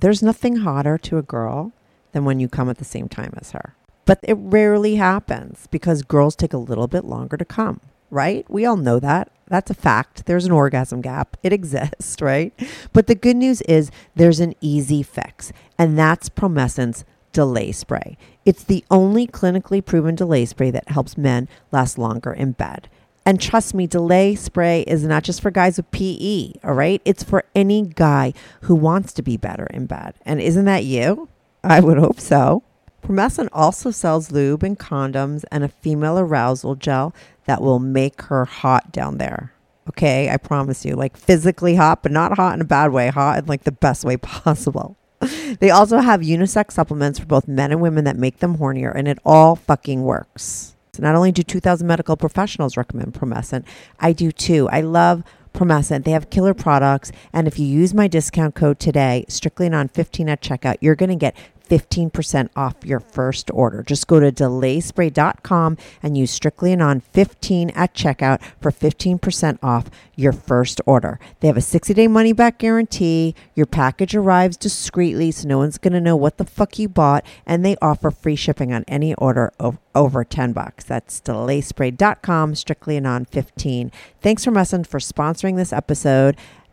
There's nothing hotter to a girl than when you come at the same time as her. But it rarely happens because girls take a little bit longer to come, right? We all know that. That's a fact. There's an orgasm gap. It exists, right? But the good news is there's an easy fix, and that's Promescent's delay spray. It's the only clinically proven delay spray that helps men last longer in bed. And trust me, delay spray is not just for guys with PE, all right? It's for any guy who wants to be better in bed. And isn't that you? I would hope so. Promescent also sells lube and condoms and a female arousal gel that will make her hot down there. Okay, I promise you, like physically hot, but not hot in a bad way, hot in like the best way possible. they also have unisex supplements for both men and women that make them hornier, and it all fucking works. So not only do 2,000 medical professionals recommend Promescent, I do too. I love Promescent. They have killer products, and if you use my discount code today, strictly on 15 at checkout, you're going to get 15% off your first order. Just go to delayspray.com and use strictly and on 15 at checkout for 15% off your first order. They have a 60 day money back guarantee. Your package arrives discreetly, so no one's going to know what the fuck you bought. And they offer free shipping on any order of over 10 bucks. That's delayspray.com, strictly and on 15. Thanks Promescent for sponsoring this episode.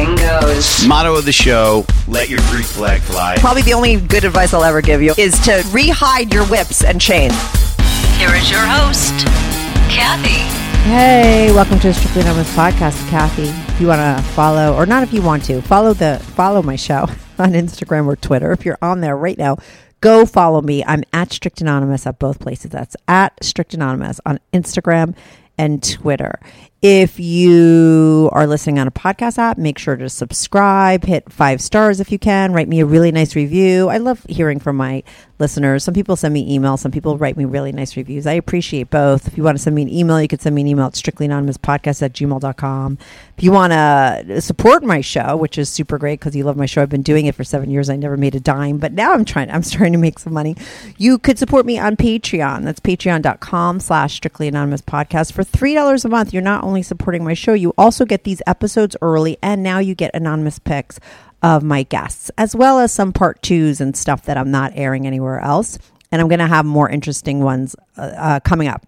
anything goes. Motto of the show let your Greek flag fly. Probably the only good advice I'll ever give you is to rehide your whips and chains. Here is your host, Kathy. Hey, welcome to the Strictly Anonymous podcast, Kathy. If you want to follow, or not if you want to, follow the follow my show on Instagram or Twitter. If you're on there right now, go follow me. I'm at Strict Anonymous at both places. That's at Strict Anonymous on Instagram and Twitter. If you are listening on a podcast app, make sure to subscribe, hit five stars if you can, write me a really nice review. I love hearing from my listeners. Some people send me emails, some people write me really nice reviews. I appreciate both. If you want to send me an email, you can send me an email at strictlyanonymouspodcast at gmail.com. If you want to support my show, which is super great because you love my show, I've been doing it for seven years. I never made a dime, but now I'm trying, I'm starting to make some money. You could support me on Patreon. That's patreon.com slash strictly anonymous podcast. For $3 a month, you're not only supporting my show, you also get these episodes early, and now you get anonymous picks of my guests, as well as some part twos and stuff that I'm not airing anywhere else. And I'm going to have more interesting ones uh, uh, coming up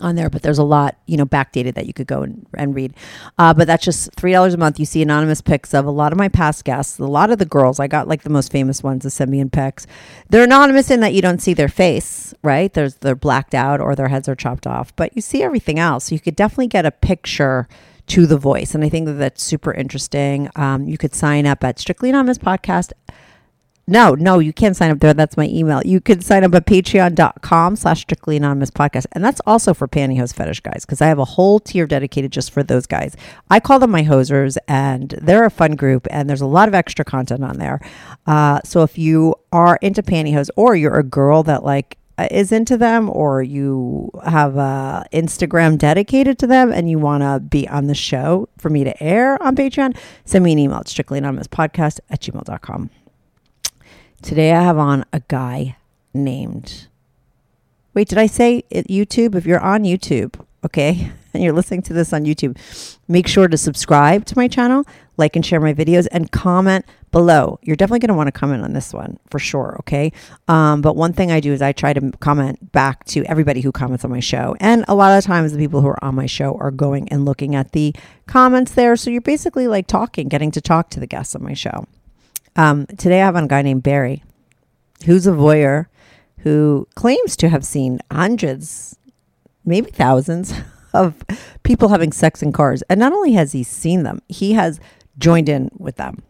on there, but there's a lot, you know, backdated that you could go and, and read. Uh, but that's just three dollars a month. You see anonymous pics of a lot of my past guests. A lot of the girls, I got like the most famous ones, the in pics. They're anonymous in that you don't see their face, right? There's they're blacked out or their heads are chopped off, but you see everything else. So you could definitely get a picture to the voice, and I think that that's super interesting. Um, you could sign up at Strictly Anonymous Podcast no, no, you can't sign up there. That's my email. You can sign up at patreon.com slash strictly anonymous podcast. And that's also for pantyhose fetish guys because I have a whole tier dedicated just for those guys. I call them my hosers and they're a fun group and there's a lot of extra content on there. Uh, so if you are into pantyhose or you're a girl that like uh, is into them or you have a Instagram dedicated to them and you want to be on the show for me to air on Patreon, send me an email at strictly anonymous podcast at gmail.com. Today I have on a guy named. Wait, did I say it, YouTube? If you're on YouTube, okay, and you're listening to this on YouTube, make sure to subscribe to my channel, like and share my videos, and comment below. You're definitely going to want to comment on this one for sure, okay? Um, but one thing I do is I try to comment back to everybody who comments on my show. And a lot of times the people who are on my show are going and looking at the comments there. So you're basically like talking, getting to talk to the guests on my show. Um, today I have on a guy named Barry, who's a voyeur, who claims to have seen hundreds, maybe thousands of people having sex in cars. And not only has he seen them, he has joined in with them.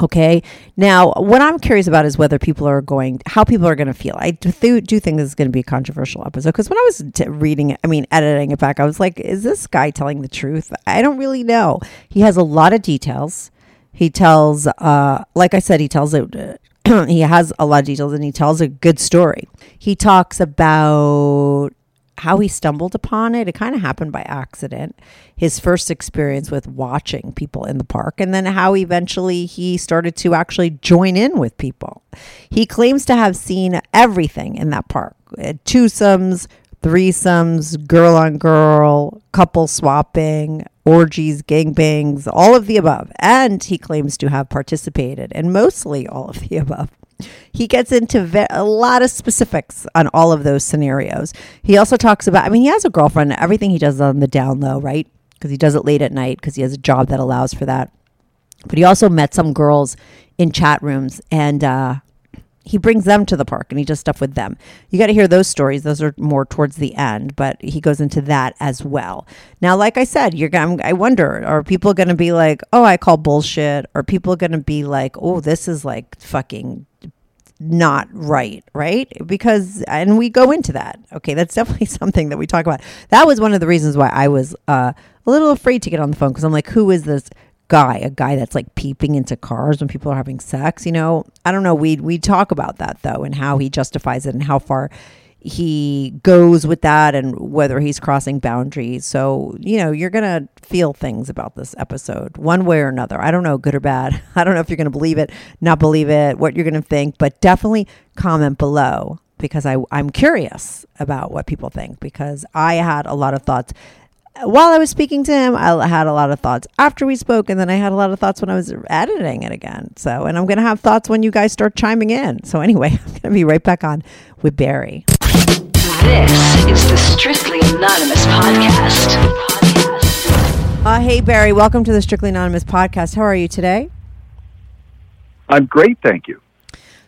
Okay. Now, what I'm curious about is whether people are going, how people are going to feel. I do, do think this is going to be a controversial episode because when I was t- reading it, I mean, editing it back, I was like, is this guy telling the truth? I don't really know. He has a lot of details. He tells, uh, like I said, he tells it. he has a lot of details and he tells a good story. He talks about how he stumbled upon it. It kind of happened by accident. His first experience with watching people in the park, and then how eventually he started to actually join in with people. He claims to have seen everything in that park twosomes, threesomes, girl on girl, couple swapping, orgies, gangbangs, all of the above. And he claims to have participated in mostly all of the above. He gets into ve- a lot of specifics on all of those scenarios. He also talks about, I mean, he has a girlfriend, everything he does on the down low, right? Because he does it late at night because he has a job that allows for that. But he also met some girls in chat rooms and uh, he brings them to the park and he does stuff with them. You got to hear those stories. Those are more towards the end, but he goes into that as well. Now, like I said, you're going. I wonder, are people going to be like, "Oh, I call bullshit," Are people going to be like, "Oh, this is like fucking not right, right? Because, and we go into that. Okay, that's definitely something that we talk about. That was one of the reasons why I was uh, a little afraid to get on the phone because I'm like, who is this guy? A guy that's like peeping into cars when people are having sex? You know, I don't know. We we talk about that though, and how he justifies it, and how far he goes with that and whether he's crossing boundaries. So, you know, you're going to feel things about this episode one way or another. I don't know, good or bad. I don't know if you're going to believe it, not believe it, what you're going to think, but definitely comment below because I, I'm curious about what people think because I had a lot of thoughts. While I was speaking to him, I had a lot of thoughts after we spoke, and then I had a lot of thoughts when I was editing it again. So, and I'm going to have thoughts when you guys start chiming in. So, anyway, I'm going to be right back on with Barry. This is the Strictly Anonymous podcast. Uh, hey, Barry, welcome to the Strictly Anonymous podcast. How are you today? I'm great, thank you.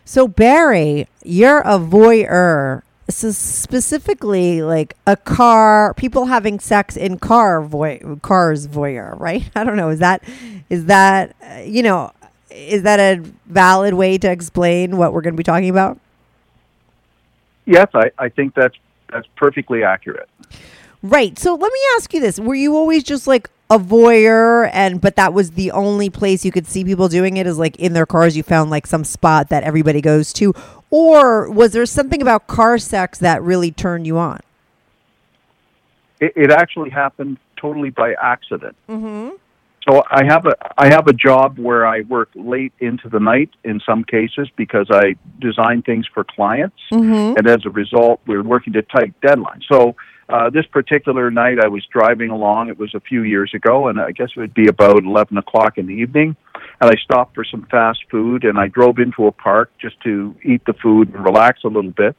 So, Barry, you're a voyeur. Is specifically like a car, people having sex in car voy, cars voyeur, right? I don't know. Is that, is that, uh, you know, is that a valid way to explain what we're going to be talking about? Yes, I, I think that's that's perfectly accurate. Right. So let me ask you this: Were you always just like a voyeur, and but that was the only place you could see people doing it? Is like in their cars, you found like some spot that everybody goes to, or was there something about car sex that really turned you on? It, it actually happened totally by accident. Mm-hmm. So I have a I have a job where I work late into the night in some cases because I design things for clients, Mm-hmm. and as a result, we're working to tight deadlines. So uh, this particular night, I was driving along. It was a few years ago, and I guess it would be about eleven o'clock in the evening. And I stopped for some fast food, and I drove into a park just to eat the food and relax a little bit.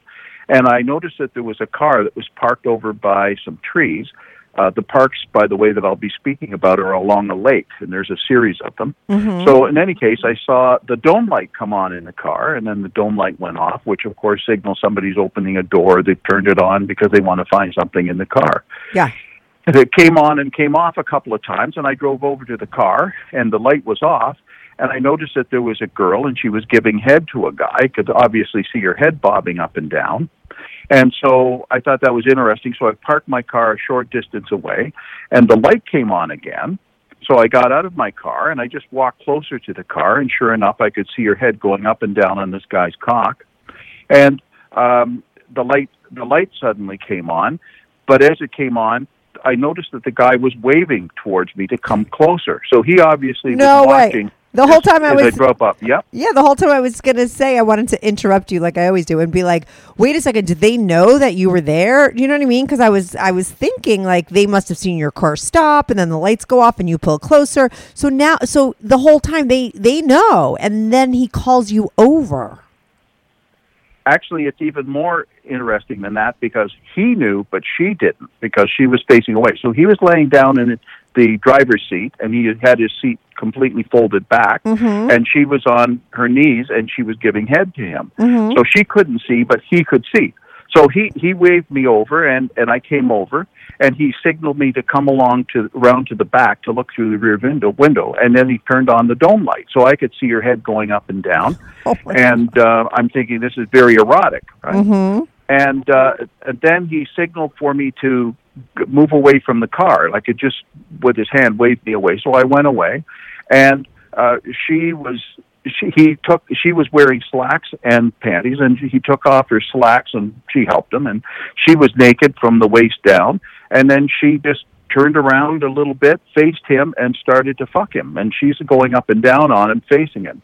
And I noticed that there was a car that was parked over by some trees. Uh, the parks, by the way, that I'll be speaking about are along a lake, and there's a series of them. Mm-hmm. So, in any case, I saw the dome light come on in the car, and then the dome light went off, which of course signals somebody's opening a door. They've turned it on because they want to find something in the car. Yeah. And it came on and came off a couple of times, and I drove over to the car, and the light was off. And I noticed that there was a girl, and she was giving head to a guy. I Could obviously see her head bobbing up and down. And so I thought that was interesting. So I parked my car a short distance away, and the light came on again. So I got out of my car and I just walked closer to the car, and sure enough, I could see her head going up and down on this guy's cock. And um, the light, the light suddenly came on, but as it came on, I noticed that the guy was waving towards me to come closer. So he obviously No was way. The whole time I was- I drove up. Yep. Yeah, the whole time I was going to say, I wanted to interrupt you like I always do and be like, wait a second, did they know that you were there? Do you know what I mean? Because I was, I was thinking like they must have seen your car stop and then the lights go off and you pull closer. So now, so the whole time they, they know. And then he calls you over. actually it's even more interesting than that because he knew but she didn't because she was facing away so he was laying down in the driver's seat, and he had his seat completely folded back, and she was on her knees, and she was giving head to him. So she couldn't see, but he could see. So he he waved me over, and and I came over, and he signaled me to come along to around to the back to look through the rear window window, and then he turned on the dome light, so I could see her head going up and down. Oh and uh, I'm thinking this is very erotic, right? And uh, and then he signaled for me to move away from the car, like it just with his hand waved me away. So I went away, and uh, she was she he took she was wearing slacks and panties, and he took off her slacks and she helped him, and she was naked from the waist down, and then she just turned around a little bit, faced him, and started to fuck him, and she's going up and down on him, facing him.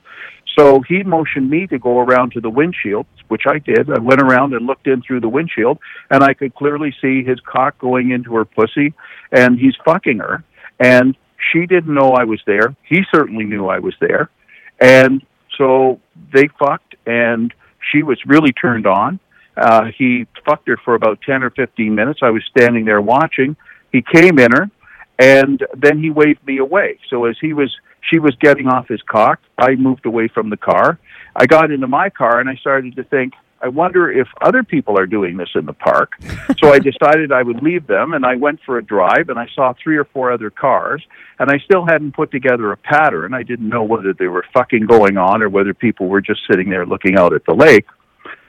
So he motioned me to go around to the windshield, which I did. I went around and looked in through the windshield, and I could clearly see his cock going into her pussy, and he's fucking her. And she didn't know I was there. He certainly knew I was there. And so they fucked, and she was really turned on. Uh, he fucked her for about 10 or 15 minutes. I was standing there watching. He came in her, and then he waved me away. So as he was, she was getting off his cock. I moved away from the car. I got into my car, and I started to think, I wonder if other people are doing this in the park. so I decided I would leave them, and I went for a drive, and I saw three or four other cars, and I still hadn't put together a pattern. I didn't know whether they were fucking going on or whether people were just sitting there looking out at the lake.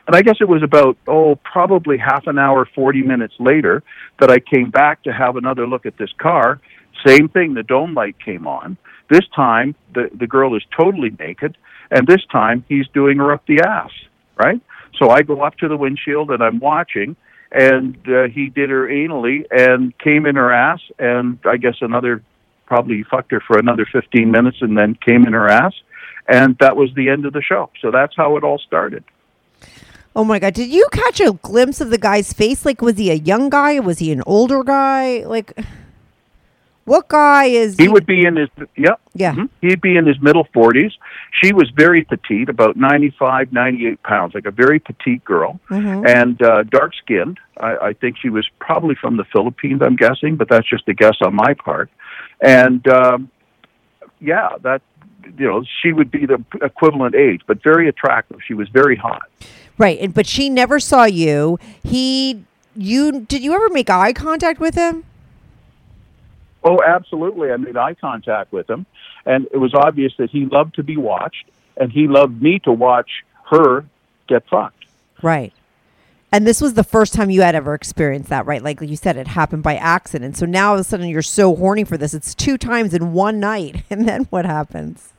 And I guess it was about, oh, probably half an hour, 40 minutes later that I came back to have another look at this car. Same thing, the dome light came on. This time, the, the girl is totally naked, and this time he's doing her up the ass, right? So I go up to the windshield and I'm watching, and uh, he did her anally and came in her ass, and I guess another, probably fucked her for another 15 minutes and then came in her ass. And that was the end of the show. So that's how it all started. Oh my god! Did you catch a glimpse of the guy's face? Like, was he a young guy? Was he an older guy? Like, what guy is? He would be in his yep. Yeah. mhm. He'd be in his middle forties. She was very petite, about 95, 98 pounds, like a very petite girl, and uh, dark skinned. I, I think she was probably from the Philippines. I'm guessing, but that's just a guess on my part. And um, yeah, that you know, she would be the equivalent age, but very attractive. She was very hot. Right, and but she never saw you. He, you, did you ever make eye contact with him? Oh, absolutely. I made eye contact with him, and it was obvious that he loved to be watched, and he loved me to watch her get fucked. Right. And this was the first time you had ever experienced that, right? Like you said, it happened by accident. So now all of a sudden you're so horny for this. It's two times in one night. And then what happens?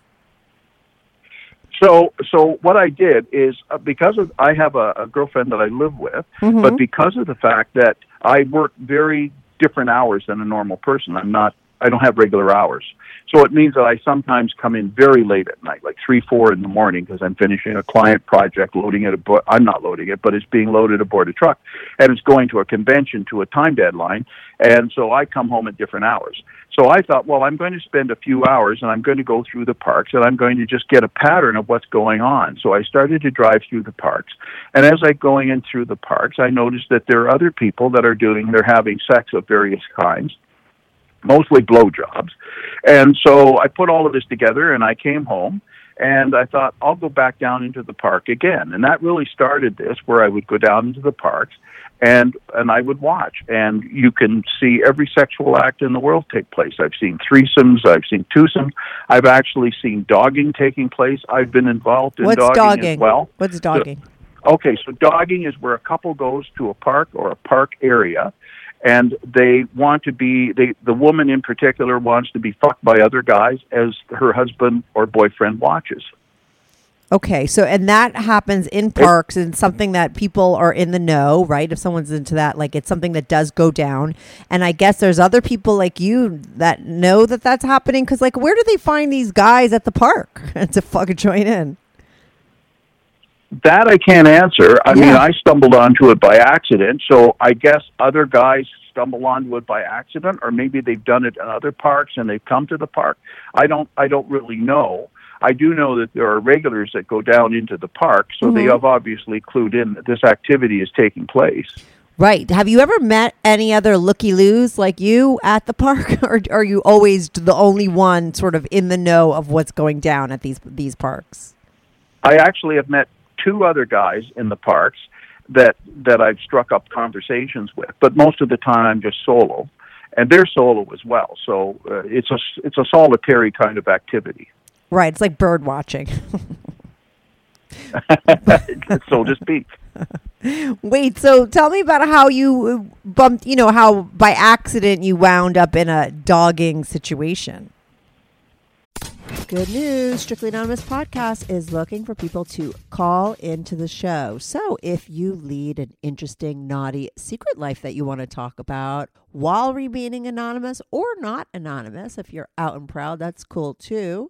So, so what I did is uh, because of I have a, a girlfriend that I live with, but because of the fact that I work very different hours than a normal person, I'm not. I don't have regular hours, so it means that I sometimes come in very late at night, like three, four in the morning, because I'm finishing a client project, loading it. Abo- I'm not loading it, but it's being loaded aboard a truck, and it's going to a convention to a time deadline, and so I come home at different hours. So I thought, well, I'm going to spend a few hours and I'm going to go through the parks and I'm going to just get a pattern of what's going on. So I started to drive through the parks. And as I going in through the parks, I noticed that there are other people that are doing, they're having sex of various kinds, mostly blowjobs. And so I put all of this together and I came home and I thought I'll go back down into the park again. And that really started this where I would go down into the parks and and I would watch and you can see every sexual act in the world take place. I've seen threesomes, I've seen twosomes, I've actually seen dogging taking place. I've been involved in What's dogging, dogging? as well. What's dogging? Okay, so dogging is where a couple goes to a park or a park area and they want to be they the woman in particular wants to be fucked by other guys as her husband or boyfriend watches. Okay, so and that happens in parks and something that people are in the know, right? If someone's into that, like it's something that does go down. And I guess there's other people like you that know that that's happening because, like, where do they find these guys at the park to fucking join in? That I can't answer. I mean, I stumbled onto it by accident, so I guess other guys stumble onto it by accident, or maybe they've done it in other parks and they've come to the park. I don't. I don't really know. I do know that there are regulars that go down into the park, so they have obviously clued in that this activity is taking place. Right. Have you ever met any other looky loos like you at the park, or are you always the only one sort of in the know of what's going down at these these parks? I actually have met two other guys in the parks that that I've struck up conversations with, but most of the time I'm just solo, and they're solo as well. So uh, it's a it's a solitary kind of activity. Right. It's like bird watching. so to speak. Wait, so tell me about how you uh, bumped, you know, how by accident you wound up in a dogging situation. Good news. Strictly Anonymous Podcast is looking for people to call into the show. So if you lead an interesting, naughty secret life that you want to talk about while remaining anonymous or not anonymous, if you're out and proud, that's cool too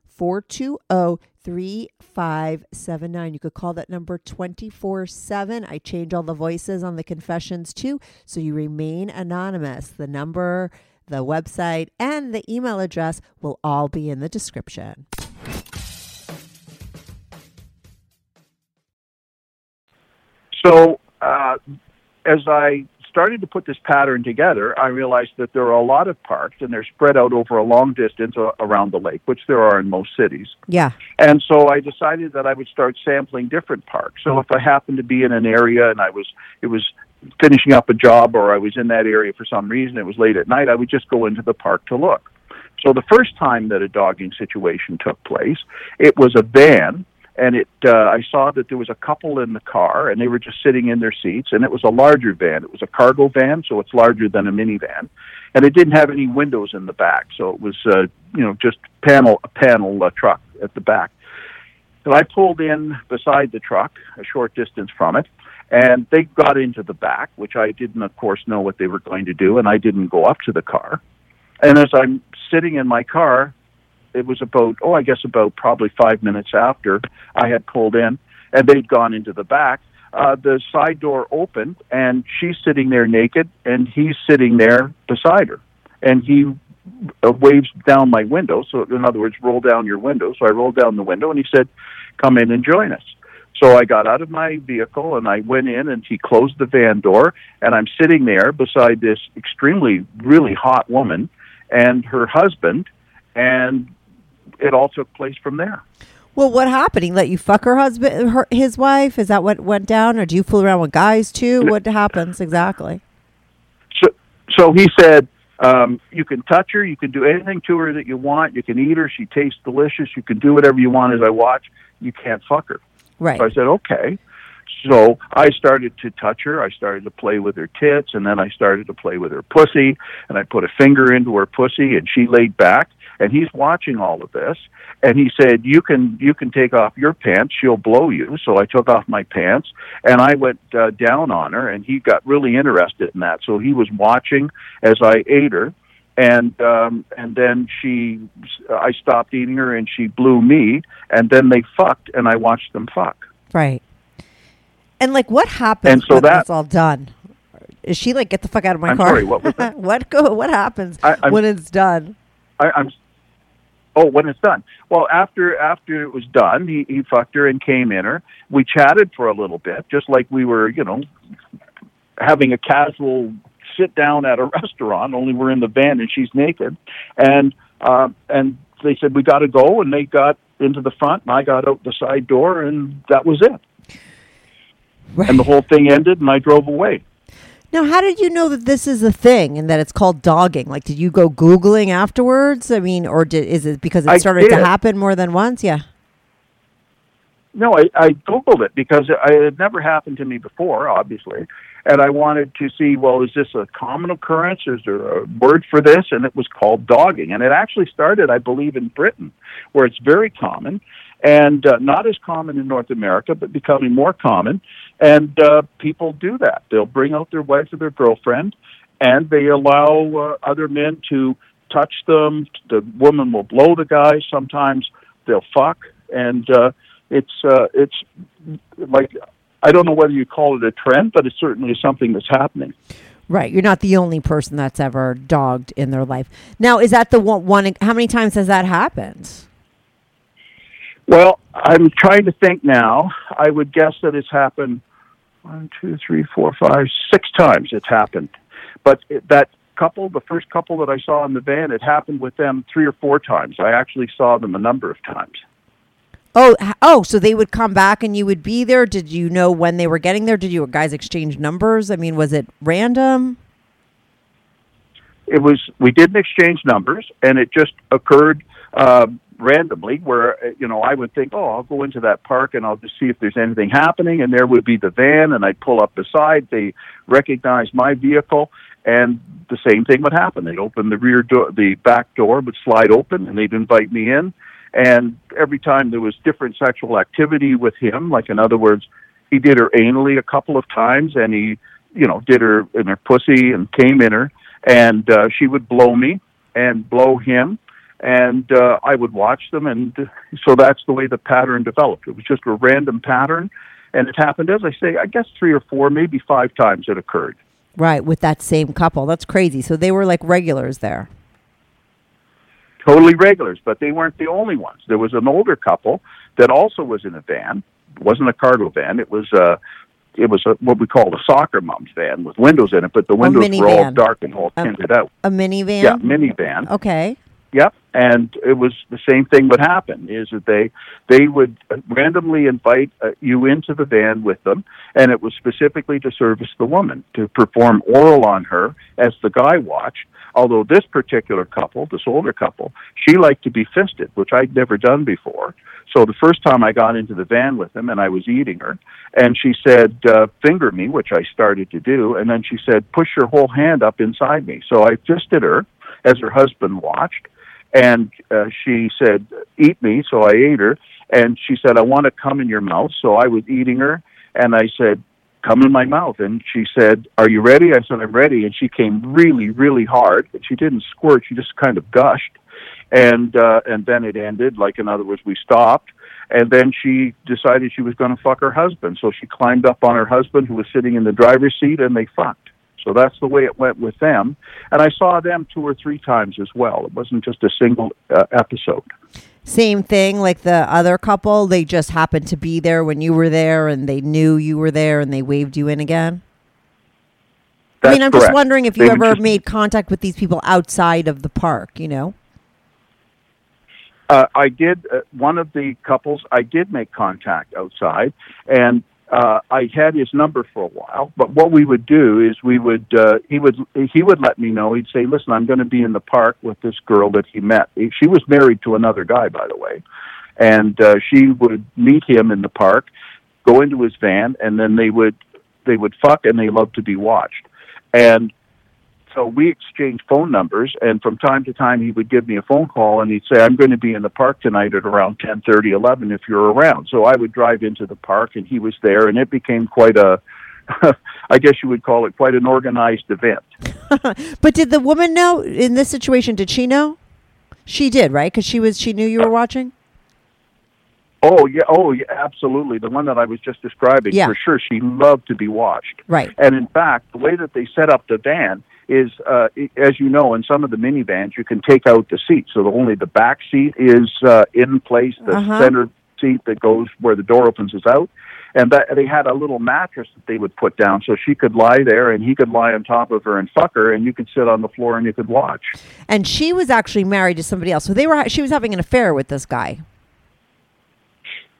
420 3579. You could call that number 24 7. I change all the voices on the confessions too, so you remain anonymous. The number, the website, and the email address will all be in the description. So, uh, as I started to put this pattern together, I realized that there are a lot of parks and they're spread out over a long distance around the lake, which there are in most cities. Yeah. And so I decided that I would start sampling different parks. So if I happened to be in an area and I was, it was finishing up a job or I was in that area for some reason, it was late at night, I would just go into the park to look. So the first time that a dogging situation took place, it was a van and it uh, I saw that there was a couple in the car and they were just sitting in their seats and it was a larger van. It was a cargo van, so it's larger than a minivan, and it didn't have any windows in the back, so it was uh, you know just panel a panel uh, truck at the back. and I pulled in beside the truck, a short distance from it, and they got into the back, which I didn't, of course, know what they were going to do, and I didn't go up to the car. And as I'm sitting in my car, it was about oh I guess about probably five minutes after I had pulled in and they'd gone into the back. Uh, the side door opened and she's sitting there naked and he's sitting there beside her and he uh, waves down my window. So in other words, roll down your window. So I rolled down the window and he said, "Come in and join us." So I got out of my vehicle and I went in and he closed the van door and I'm sitting there beside this extremely really hot woman and her husband and it all took place from there. Well, what happened? He let you fuck her husband, her, his wife? Is that what went down, or do you fool around with guys too? What happens exactly? So, so he said, um, you can touch her, you can do anything to her that you want, you can eat her, she tastes delicious, you can do whatever you want. As I watch, you can't fuck her. Right. So I said, okay. So I started to touch her. I started to play with her tits, and then I started to play with her pussy. And I put a finger into her pussy, and she laid back and he's watching all of this. And he said you can you can take off your pants. She'll blow you. So i took off my pants and i went uh, down on her and he got really interested in that. So he was watching as i ate her. And um and then she i stopped eating her and she blew me. And then they fucked and i watched them fuck. Right. And like what happens and so when that, it's all done? Is she like get the fuck out of my I'm car? sorry, what was that? what go what happens I, when it's done? I, i'm Oh, when it's done. Well, after after it was done, he he fucked her and came in her. We chatted for a little bit, just like we were, you know, having a casual sit down at a restaurant. Only we're in the van and she's naked, and uh, and they said we got to go, and they got into the front, and I got out the side door, and that was it. right. And the whole thing ended, and I drove away. Now, how did you know that this is a thing and that it's called dogging? Like, did you go googling afterwards? I mean, or did, is it because it started to happen more than once? Yeah. No, I, I googled it because it, it had never happened to me before, obviously, and I wanted to see, well, is this a common occurrence? Is there a word for this? And it was called dogging, and it actually started, I believe, in Britain, where it's very common, and uh, not as common in North America, but becoming more common. And uh, people do that; they'll bring out their wife or their girlfriend, and they allow uh, other men to touch them. The woman will blow the guy. Sometimes they'll fuck and uh, it's uh, it's like I don't know whether you call it a trend, but it's certainly something that's happening. Right. You're not the only person that's ever dogged in their life. Now, is that the one, one how many times has that happened? Well, I'm trying to think now. I would guess that it's happened one, two, three, four, five, six times. It's happened, but it, that couple, the first couple that I saw in the van, it happened with them three or four times. I actually saw them a number of times. Oh, oh, so they would come back and you would be there. Did you know when they were getting there? Did you guys exchange numbers? I mean, was it random? It was we didn't exchange numbers, and it just occurred uh, randomly. Where uh, you know I would think, oh, I'll go into that park and I'll just see if there's anything happening, and there would be the van, and I'd pull up beside. They recognize my vehicle, and the same thing would happen. They'd open the rear door, the back door would slide open, and they'd invite me in. And every time there was different sexual activity with him, like in other words, he did her anally a couple of times, and he, you know, did her in her pussy and came in her, and uh, she would blow me and blow him, and uh, I would watch them, and so that's the way the pattern developed. It was just a random pattern, and it happened, as I say, I guess three or four, maybe five times it occurred. Right, with that same couple. That's crazy. So they were like regulars there. totally regulars, but they weren't the only ones. There was an older couple that also was in a van. It wasn't a cargo van. It was a it was a, what we call a soccer mom's van with windows in it, but the windows were all dark and all tinted out. A minivan? Yeah, minivan. Okay. Yep, and it was the same thing would happen is that they they would randomly invite uh, you into the van with them, and it was specifically to service the woman to perform oral on her as the guy watched. Although this particular couple, this older couple, she liked to be fisted, which I'd never done before. So the first time I got into the van with them and I was eating her, and she said, uh, "Finger me," which I started to do, and then she said, "Push your whole hand up inside me." So I fisted her as her husband watched and uh, she said, "Eat me." So I ate her, and she said, "I want to come in your mouth." So I was eating her, and I said, "Come in my mouth." And she said, "Are you ready?" I said, "I'm ready." And she came really, really hard, but she didn't squirt. She just kind of gushed, and uh, and then it ended. Like in other words, we stopped. And then she decided she was going to fuck her husband. So she climbed up on her husband, who was sitting in the driver's seat, and they fucked. So that's the way it went with them. And I saw them two or three times as well. It wasn't just a single uh, episode. Same thing like the other couple. They just happened to be there when you were there and they knew you were there and they waved you in again. I mean, I'm just wondering if you They ever just- made contact with these people outside of the park, you know? Uh, I did uh, one of the couples. I did make contact outside, and uh, I had his number for a while. But what we would do is we would uh, he would he would let me know. He'd say, "Listen, I'm going to be in the park with this girl that he met. She was married to another guy, by the way, and uh, she would meet him in the park, go into his van, and then they would they would fuck, and they loved to be watched, and." So we exchanged phone numbers and from time to time he would give me a phone call and he'd say i'm going to be in the park tonight at around ten thirty eleven if you're around so i would drive into the park and he was there and it became quite a i guess you would call it quite an organized event But did the woman know in this situation? Did she know? She did, right? Because she was she knew you were watching. oh yeah oh yeah absolutely the one that i was just describing Yeah. for sure she loved to be watched Right. And in fact, the way that they set up the van is, uh, as you know, in some of the minivans, you can take out the seat, so the, only the back seat is uh, in place. The Uh-huh. center seat that goes where the door opens is out, and that they had a little mattress that they would put down, so she could lie there, and he could lie on top of her and fuck her, and you could sit on the floor and you could watch. And she was actually married to somebody else. So they were she was having an affair with this guy.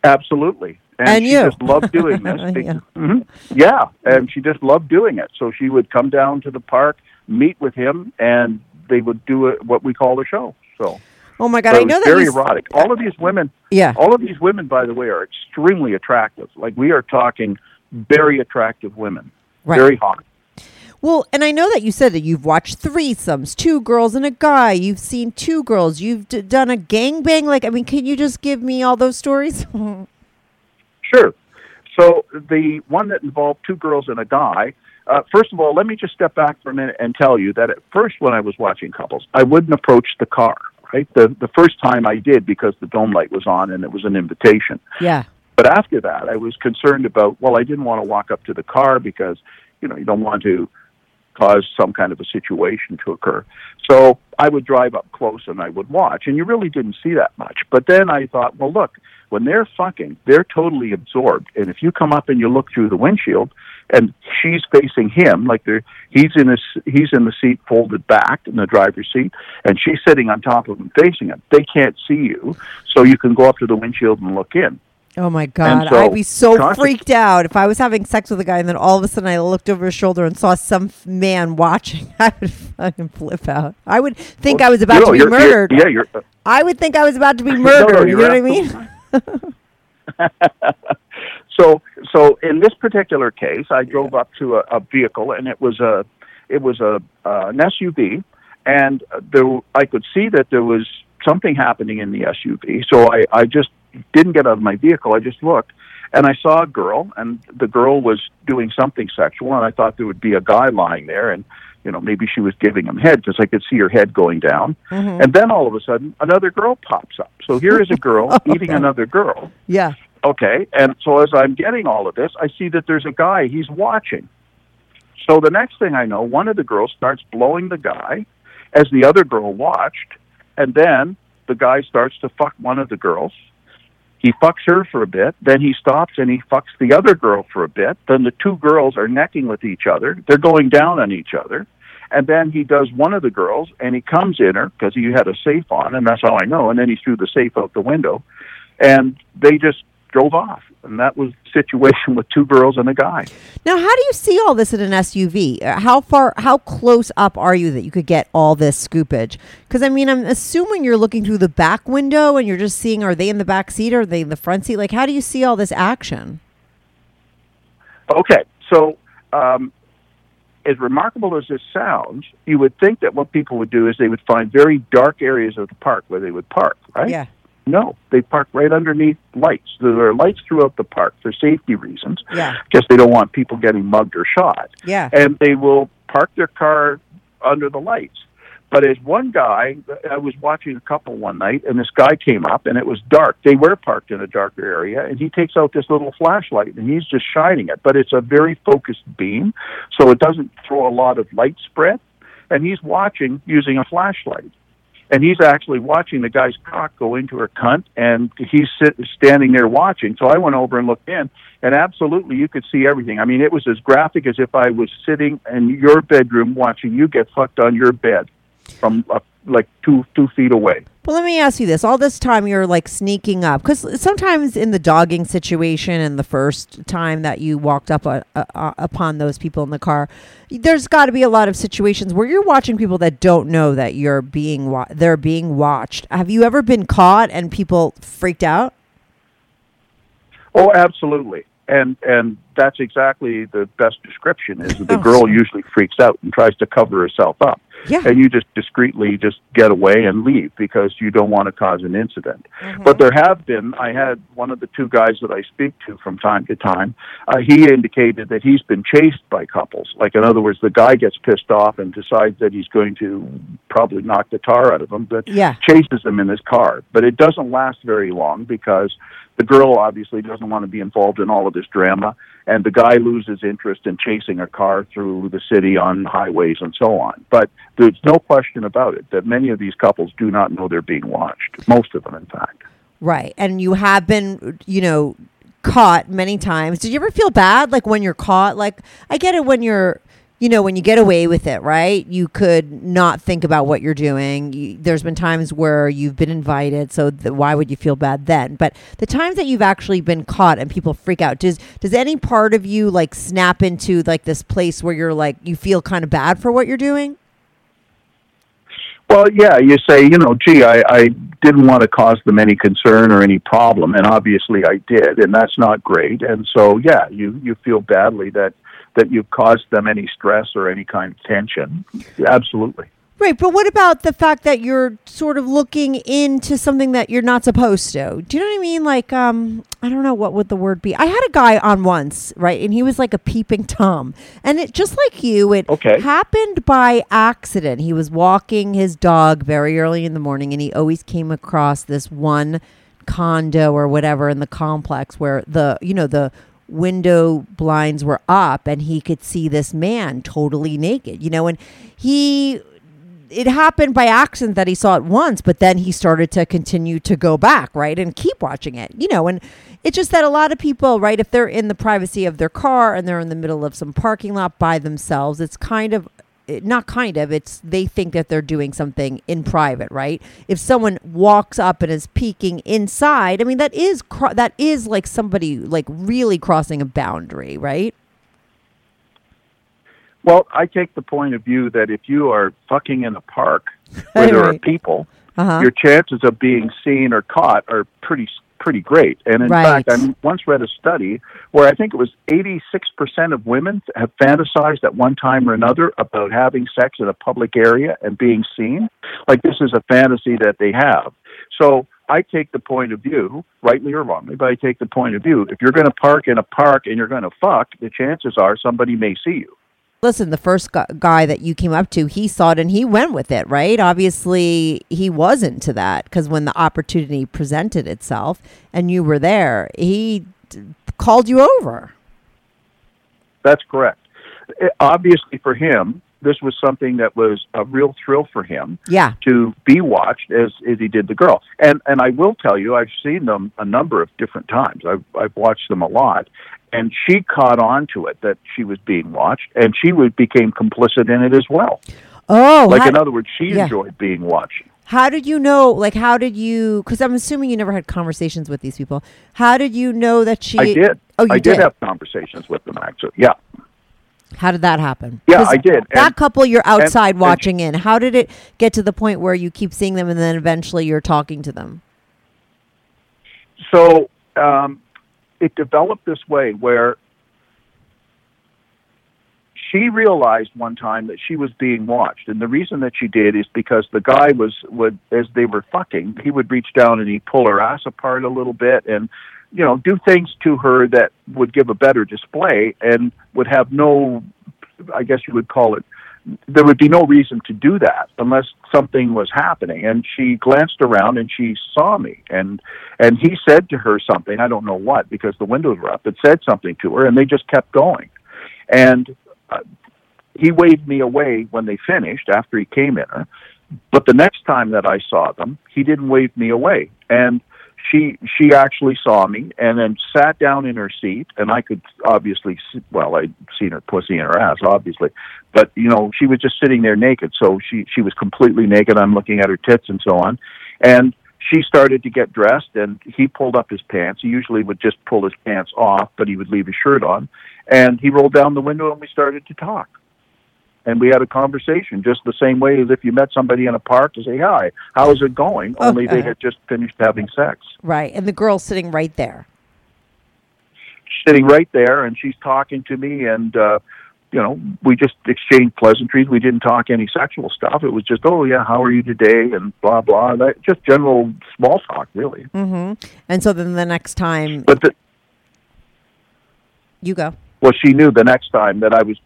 Absolutely. And, And she you. just loved doing this. Yeah. Mhm. yeah, and she just loved doing it. So she would come down to the park, meet with him, and they would do a, what we call a show. So, Oh my god, so I know that very you, erotic. All of these women, Yeah. all of these women, by the way, are extremely attractive. Like we are talking very attractive women, Right. very hot. Well, and I know that you said that you've watched threesomes, two girls and a guy. You've seen two girls. You've d- done a gangbang. Like, I mean, can you just give me all those stories? Sure. So the one that involved two girls and a guy. Uh, first of all, let me just step back for a minute and tell you that at first, when I was watching couples, I wouldn't approach the car. right? The the first time I did because the dome light was on and it was an invitation. Yeah. But after that, I was concerned about. Well, I didn't want to walk up to the car because you know you don't want to cause some kind of a situation to occur. So I would drive up close and I would watch, and you really didn't see that much. But then I thought, well, look, when they're fucking, they're totally absorbed, and if you come up and you look through the windshield, and she's facing him, like they're he's in his he's in the seat folded back in the driver's seat, and she's sitting on top of him facing him. They can't see you, so you can go up to the windshield and look in. Oh my god, so, I'd be so conscious- freaked out if I was having sex with a guy and then all of a sudden I looked over his shoulder and saw some man watching. I would fucking flip out. I would think I was about You know, to be you're- you're- murdered. yeah, you're. Uh, I would think I was about to be no, murdered. you know what I mean? so so in this particular case, I drove up to a, a vehicle, and it was a it was a uh, an SUV, and there I could see that there was something happening in the SUV. So I I just didn't get out of my vehicle. I just looked, and I saw a girl, and the girl was doing something sexual, and I thought there would be a guy lying there, and you know maybe she was giving him head because I could see her head going down, and then all of a sudden another girl pops up. So here is a girl eating another girl. Yeah. Okay, and so as I'm getting all of this, I see that there's a guy. He's watching. So the next thing I know, one of the girls starts blowing the guy, as the other girl watched, and then the guy starts to fuck one of the girls. He fucks her for a bit, then he stops and he fucks the other girl for a bit. Then the two girls are necking with each other. They're going down on each other. And then he does one of the girls and he comes in her because he had a safe on, and that's how I know. And then he threw the safe out the window. And they just drove off. And that was the situation with two girls and a guy. Now, how do you see all this in an SUV? Uh, How far, how close up are you that you could get all this scoopage? Because I mean, I'm assuming you're looking through the back window and you're just seeing are they in the back seat or are they in the front seat? Like, how do you see all this action? Okay, so um, as remarkable as this sounds, you would think that what people would do is they would find very dark areas of the park where they would park, right? Yeah. No, they park right underneath lights. There are lights throughout the park for safety reasons. Yeah. Because they don't want people getting mugged or shot. Yeah. And they will park their car under the lights. But as one guy, I was watching a couple one night, and this guy came up, and it was dark. They were parked in a darker area, and he takes out this little flashlight, and he's just shining it. But it's a very focused beam, so it doesn't throw a lot of light spread. And he's watching using a flashlight and he's actually watching the guy's cock go into her cunt, and he's sit, standing there watching. So I went over and looked in, and absolutely, you could see everything. I mean, it was as graphic as if I was sitting in your bedroom watching you get fucked on your bed from uh, like two two feet away. Well, let me ask you this: all this time you're like sneaking up, because sometimes in the dogging situation and the first time that you walked up uh, uh, upon those people in the car, there's got to be a lot of situations where you're watching people that don't know that you're being wa- they're being watched. Have you ever been caught and people freaked out? Oh, absolutely. And and that's exactly the best description is that the Oh, girl usually freaks out and tries to cover herself up. Yeah. And you just discreetly just get away and leave because you don't want to cause an incident. Mm-hmm. But there have been I had one of the two guys that I speak to from time to time, uh, he indicated that he's been chased by couples. Like in other words, the guy gets pissed off and decides that he's going to probably knock the tar out of him, but Yeah. chases them in his car. But it doesn't last very long because the girl obviously doesn't want to be involved in all of this drama, and the guy loses interest in chasing a car through the city on highways and so on. But there's no question about it that many of these couples do not know they're being watched. Most of them, in fact. Right. And you have been, you know, caught many times. Did you ever feel bad like when you're caught? Like I get it when you're, you know, when you get away with it, right? You could not think about what you're doing. You, there's been times where you've been invited, so th- why would you feel bad then? But the times that you've actually been caught and people freak out, does does any part of you like snap into like this place where you're like you feel kind of bad for what you're doing? Well, yeah, you say, you know, gee, I, I didn't want to cause them any concern or any problem, and obviously I did, and that's not great. And so, yeah, you you feel badly that that you've caused them any stress or any kind of tension. Absolutely. Right, but what about the fact that you're sort of looking into something that you're not supposed to? Do you know what I mean? Like, um, I don't know what would the word be. I had a guy on once, right, and he was like a peeping tom, and it just like you, it Okay. happened by accident. He was walking his dog very early in the morning, and he always came across this one condo or whatever in the complex where the you know the window blinds were up and he could see this man totally naked you know and he it happened by accident that he saw it once, but then he started to continue to go back, right, and keep watching it, you know. And it's just that a lot of people, right, if they're in the privacy of their car and they're in the middle of some parking lot by themselves, it's kind of not kind of it's they think that they're doing something in private right? If someone walks up and is peeking inside i mean that is cro- that is like somebody like really crossing a boundary right? Well, I take the point of view that if you are fucking in a park where there are people, uh-huh. your chances of being seen or caught are pretty pretty great. And in Right. fact, I once read a study where I think it was 86% of women have fantasized at one time or another about having sex in a public area and being seen. Like this is a fantasy that they have. So I take the point of view, rightly or wrongly, but I take the point of view. If you're going to park in a park and you're going to fuck, the chances are somebody may see you. Listen, the first gu- guy that you came up to, he saw it and he went with it, right? Obviously, he wasn't to that because when the opportunity presented itself and you were there, he d- called you over. That's correct. It- obviously, for him, this was something that was a real thrill for him Yeah. to be watched as, as he did the girl. And and I will tell you, I've seen them a number of different times. I've I've watched them a lot, and she caught on to it that she was being watched, and she was, became complicit in it as well. Oh, Like how, in other words, she yeah. enjoyed being watched. how did you know? Like, how did you? Because I'm assuming you never had conversations with these people. How did you know that she? I did. Oh, you I did, have conversations with them actually. Yeah. How did that happen? Yeah, I did. That And- couple you're outside and- watching in. How did it get to the point where you keep seeing them and then eventually you're talking to them? So um, it developed this way where she realized one time that she was being watched, and the reason that she did is because the guy was would as they were fucking, he would reach down and he'd pull her ass apart a little bit and you know do things to her that would give a better display and would have no, I guess you would call it there would be no reason to do that unless something was happening. And she glanced around and she saw me, and and he said to her something. I don't know what because the windows were up. It said something to her, and they just kept going. And uh, he waved me away when they finished after he came in her. But the next time that I saw them, he didn't wave me away, and she she actually saw me and then sat down in her seat and I could obviously see, well I'd seen her pussy and her ass obviously. But you know she was just sitting there naked. So she she was completely naked. I'm looking at her tits and so on. And she started to get dressed and he pulled up his pants. He usually would just pull his pants off but he would leave his shirt on. And he rolled down the window and we started to talk and we had a conversation just the same way as if you met somebody in a park to say hi how's it going? Only they had just finished having sex. Right. And the girl's sitting right there. sitting right there and she's talking to me and uh you know we just exchanged pleasantries. We didn't talk any sexual stuff. It was just oh yeah how are you today? and blah blah. That just general small talk really. Hmm And so then the next time but the, you go. Well she knew the next time that i was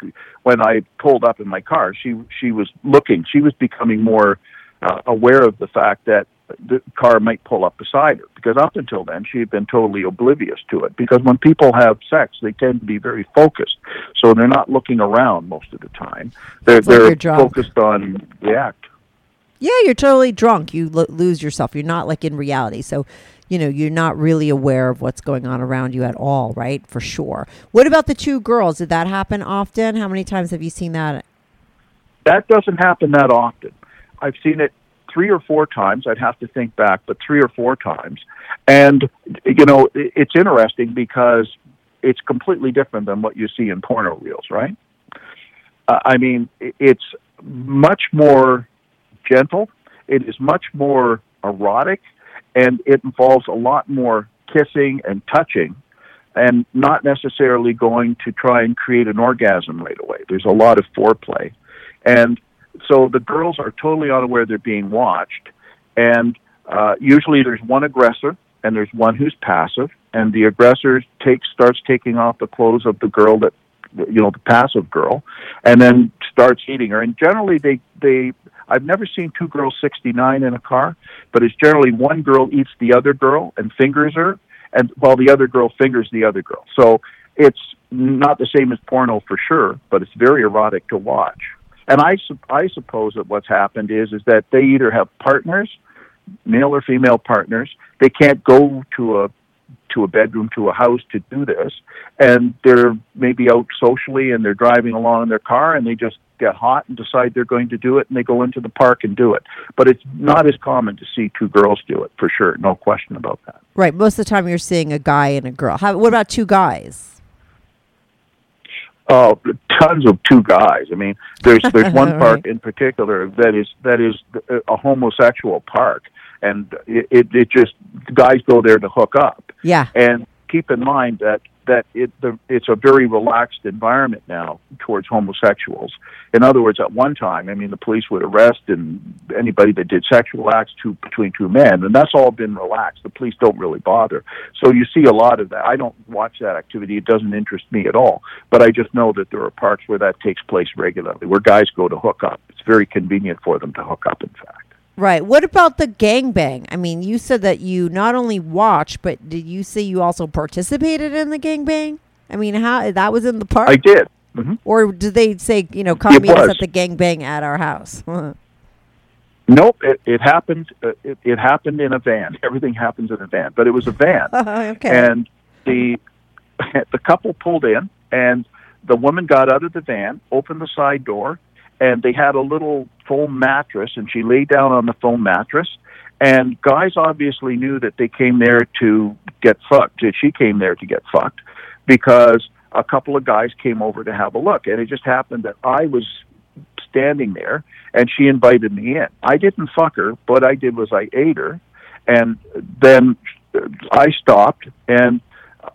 when i pulled up in my car she she was looking she was becoming more uh, aware of the fact that the car might pull up beside her because up until then she had been totally oblivious to it because when people have sex they tend to be very focused so they're not looking around most of the time they're like they're focused on the act Yeah, you're totally drunk. You lo- lose yourself. You're not like in reality. So, you know, you're not really aware of what's going on around you at all, right? For sure. What about the two girls? Did that happen often? How many times have you seen that? that doesn't happen that often. I've seen it three or four times. I'd have to think back, but three or four times. And you know, it's interesting because it's completely different than what you see in porno reels, right? Uh, I mean, it's much more gentle. It is much more erotic, and it involves a lot more kissing and touching and not necessarily going to try and create an orgasm right away. There's a lot of foreplay. And so the girls are totally unaware they're being watched, and uh, usually there's one aggressor and there's one who's passive, and the aggressor takes starts taking off the clothes of the girl that you know the passive girl, and then starts eating her. And generally they they I've never seen two girls 69 in a car, but it's generally one girl eats the other girl and fingers her, and while the other girl fingers the other girl. So it's not the same as porno for sure, but it's very erotic to watch. And I, I suppose that what's happened is is that they either have partners, male or female partners. They can't go to a to a bedroom to a house to do this, and they're maybe out socially and they're driving along in their car and they just get hot and decide they're going to do it and they go into the park and do it. But it's not as common to see two girls do it for sure, no question about that. Right. Most of the time, you're seeing a guy and a girl. How, what about two guys? Oh, tons of two guys. I mean, there's there's one Right. park in particular that is that is a homosexual park, and it it, it just guys go there to hook up. Yeah. And keep in mind that that it the, it's a very relaxed environment now towards homosexuals. In other words, at one time, I mean, the police would arrest and anybody that did sexual acts to, between two men, and that's all been relaxed. The police don't really bother. So you see a lot of that. I don't watch that activity; it doesn't interest me at all. But I just know that there are parks where that takes place regularly, where guys go to hook up. It's very convenient for them to hook up. In fact. Right. What about the gangbang? I mean, you said that you not only watched, but did you say you also participated in the gangbang? I mean, how that was in the park, I did. hmm or did they say, you know, come meet us at the gangbang at our house? Nope, it, it happened. Uh, it, it happened in a van. Everything happens in a van, but it was a van. okay. and the the couple pulled in and the woman got out of the van opened the side door and they had a little foam mattress and she lay down on the foam mattress and guys obviously knew that they came there to get fucked that she came there to get fucked because a couple of guys came over to have a look and it just happened that i was standing there and she invited me in. I didn't fuck her but i did was i ate her and then I stopped, and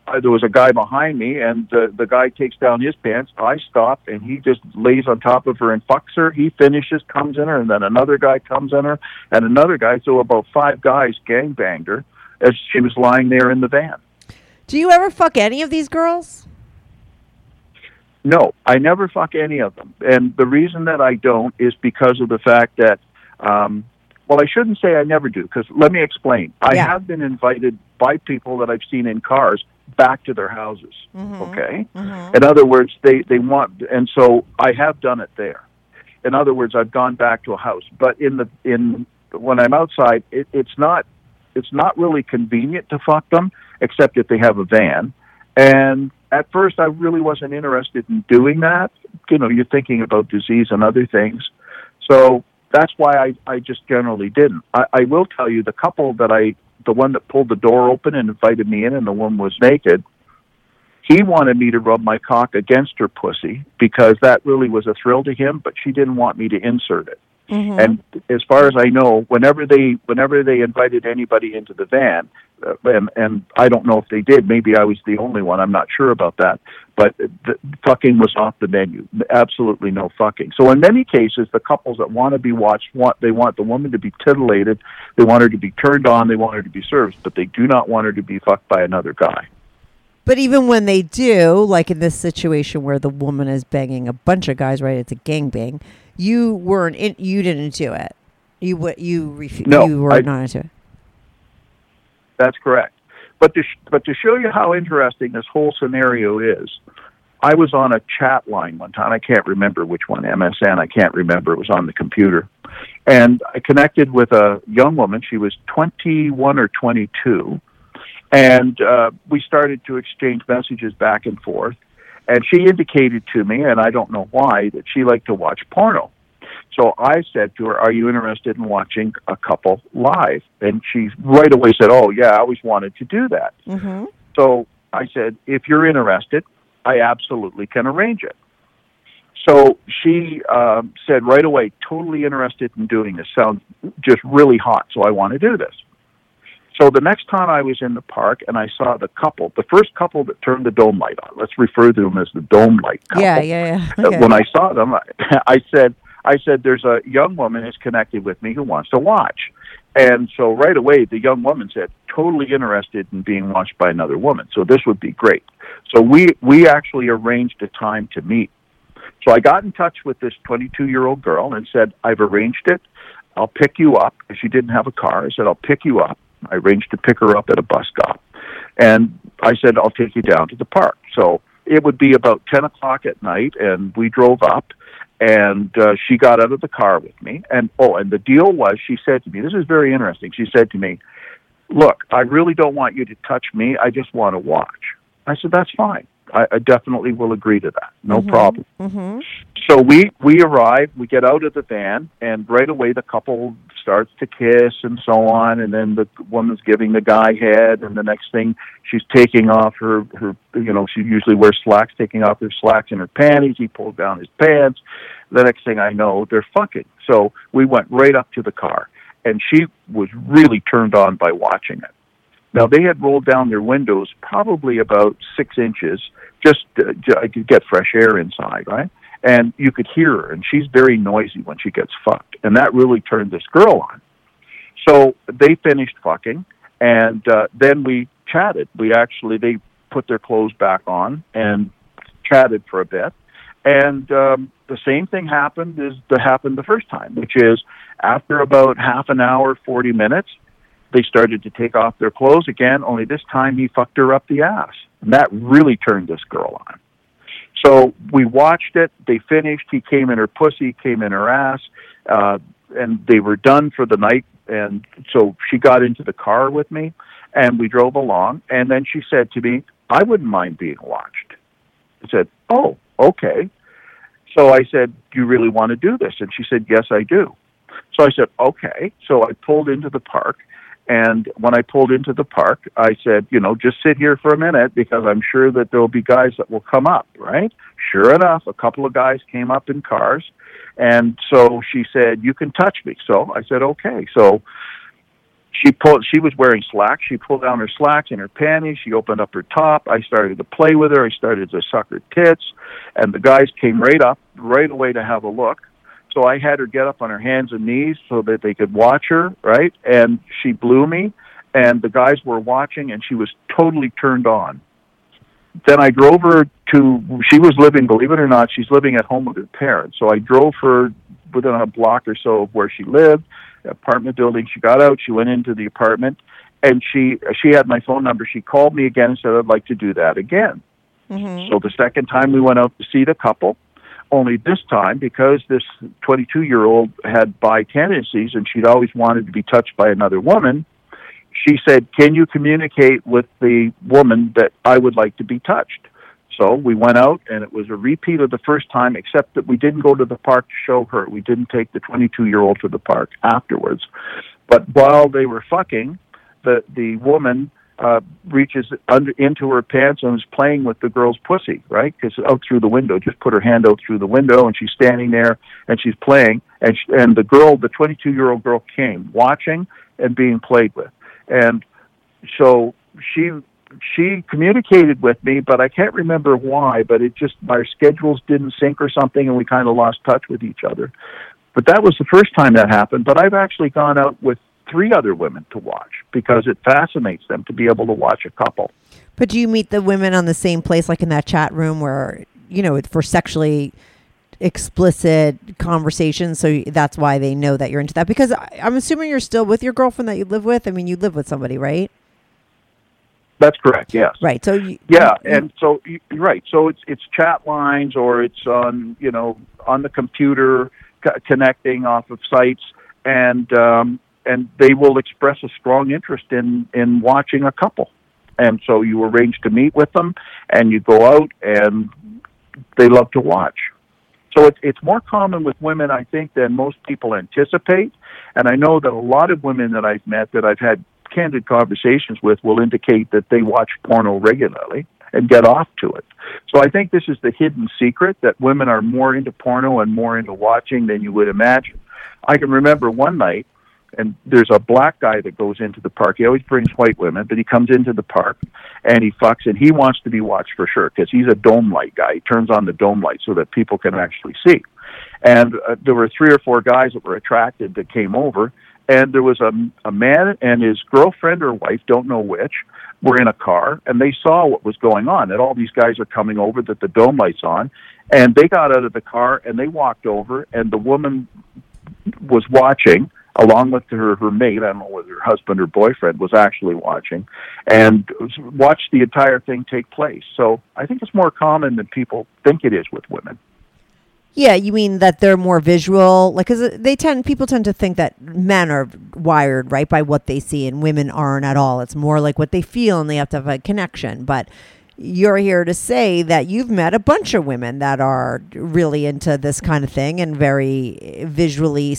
uh, there was a guy behind me, and the the guy takes down his pants. I stop, and he just lays on top of her and fucks her. He finishes, comes in her, and then another guy comes in her, and another guy. So about five guys gang banged her as she was lying there in the van. Do you ever fuck any of these girls? No, I never fuck any of them, and the reason that I don't is because of the fact that. Um, well, I shouldn't say I never do, because let me explain. I Yeah. have been invited by people that I've seen in cars back to their houses. Mm-hmm. Okay, mm-hmm. in other words, they they want, and so I have done it there. In other words, I've gone back to a house, but in the in when I'm outside, it, it's not it's not really convenient to fuck them, except if they have a van. And at first, I really wasn't interested in doing that. You know, you're thinking about disease and other things, so that's why I I just generally didn't. I, I will tell you the couple that I the one that pulled the door open and invited me in, and the woman was naked he wanted me to rub my cock against her pussy because that really was a thrill to him, but she didn't want me to insert it. And as far as I know, whenever they whenever they invited anybody into the van, uh, and and I don't know if they did. Maybe I was the only one. I'm not sure about that. But the, fucking was off the menu. Absolutely no fucking. So in many cases, the couples that want to be watched want they want the woman to be titillated, they want her to be turned on, they want her to be served, but they do not want her to be fucked by another guy. But even when they do, like in this situation where the woman is banging a bunch of guys, right? It's a gangbang. You weren't. In, you didn't do it. You w- you refu- No, You were I- not into it. That's correct. But to sh- but to show you how interesting this whole scenario is, I was on a chat line one time. I can't remember which one, MSN. I can't remember. It was on the computer, and I connected with a young woman. She was 21 or 22, and uh, we started to exchange messages back and forth. And she indicated to me, and I don't know why, that she liked to watch porno. So I said to her, Are you interested in watching a couple live? And she right away said, Oh, yeah, I always wanted to do that. Mm-hmm. So I said, If you're interested, I absolutely can arrange it. So she um, said right away, Totally interested in doing this. Sounds just really hot. So I want to do this. So the next time I was in the park and I saw the couple, the first couple that turned the dome light on, let's refer to them as the dome light couple Yeah, yeah, yeah. uh, Okay. when I saw them, I, I said, I said, "There's a young woman who's connected with me who wants to watch." And so right away, the young woman said, "Totally interested in being watched by another woman. So this would be great." So we we actually arranged a time to meet. So I got in touch with this 22 year old girl and said, "I've arranged it. I'll pick you up." She didn't have a car. I said, "I'll pick you up." I arranged to pick her up at a bus stop, and I said, "I'll take you down to the park." So it would be about 10 o'clock at night, and we drove up and uh, she got out of the car with me. And oh, and the deal was, she said to me, "This is very interesting." She said to me, "Look, I really don't want you to touch me. I just want to watch." I said, "That's fine. I, I definitely will agree to that. No problem." Mm-hmm. So we we arrive, we get out of the van, and right away the couple starts to kiss and so on, and then the woman's giving the guy head, and the next thing she's taking off her her you know she usually wears slacks, taking off her slacks and her panties. He pulled down his pants. The next thing I know, they're fucking. So we went right up to the car, and she was really turned on by watching it. Now they had rolled down their windows probably about six inches, just to get fresh air inside, right? And you could hear her, and she's very noisy when she gets fucked, and that really turned this girl on. So they finished fucking, and uh, then we chatted. We actually they put their clothes back on and chatted for a bit, and um, the same thing happened as that happened the first time, which is after about half an hour, forty minutes, they started to take off their clothes again. Only this time he fucked her up the ass, and that really turned this girl on. So we watched it. They finished. He came in her pussy, came in her ass, uh, and they were done for the night. And so she got into the car with me, and we drove along. And then she said to me, "I wouldn't mind being watched." I said, "Oh, okay." So I said, "Do you really want to do this?" And she said, "Yes, I do." So I said, "Okay." So I pulled into the park, and when I pulled into the park, I said, you know, just sit here for a minute because I'm sure that there'll be guys that will come up, right? Sure enough, a couple of guys came up in cars. And so she said, you can touch me. So I said, okay. So she pulled, she was wearing slacks. She pulled down her slacks and her panties. She opened up her top. I started to play with her. I started to suck her tits. And the guys came right up right away to have a look. So I had her get up on her hands and knees so that they could watch her, right? And she blew me, and the guys were watching, and she was totally turned on. Then I drove her to, she was living, believe it or not, she's living at home with her parents. So I drove her within a block or so of where she lived, apartment building. She got out, she went into the apartment, and she she had my phone number. She called me again and said, I'd like to do that again. Mm-hmm. So the second time we went out to see the couple, only this time because this 22 year old had bi tendencies and she'd always wanted to be touched by another woman. She said, Can you communicate with the woman that I would like to be touched? So we went out and it was a repeat of the first time, except that we didn't go to the park to show her. We didn't take the 22 year old to the park afterwards. But while they were fucking, the, the woman uh, reaches under into her pants and is playing with the girl's pussy, right? Because out through the window, just put her hand out through the window, and she's standing there and she's playing, and she, and the girl, the 22 year old girl, came watching and being played with, and so she she communicated with me, but I can't remember why. But it just our schedules didn't sync or something, and we kind of lost touch with each other. But that was the first time that happened. But I've actually gone out with three other women to watch because it fascinates them to be able to watch a couple. But do you meet the women on the same place, like in that chat room where, you know, for sexually explicit conversations? So that's why they know that you're into that. Because I'm assuming you're still with your girlfriend that you live with. I mean, you live with somebody, right? That's correct. Yes. Right. So you, Yeah, you- and so right. So it's it's chat lines or it's on you know on the computer co- connecting off of sites, and um, and they will express a strong interest in in watching a couple, and so you arrange to meet with them, and you go out, and they love to watch. So it's it's more common with women, I think, than most people anticipate. And I know that a lot of women that I've met that I've had candid conversations with will indicate that they watch porno regularly and get off to it. So I think this is the hidden secret that women are more into porno and more into watching than you would imagine. I can remember one night and there's a black guy that goes into the park. He always brings white women, but he comes into the park and he fucks, and he wants to be watched for sure because he's a dome light guy. He turns on the dome light so that people can actually see. and uh, there were three or four guys that were attracted that came over, and there was a, a man and his girlfriend or wife, don't know which, were in a car, and they saw what was going on. That all these guys are coming over, that the dome lights on, and they got out of the car and they walked over, and the woman was watching along with her her mate. I don't know whether her husband or boyfriend was actually watching, and watched the entire thing take place. So I think it's more common than people think it is with women. Yeah, you mean that they're more visual, like because they tend people tend to think that men are wired right by what they see, and women aren't at all. It's more like what they feel, and they have to have a connection. But you're here to say that you've met a bunch of women that are really into this kind of thing and very visually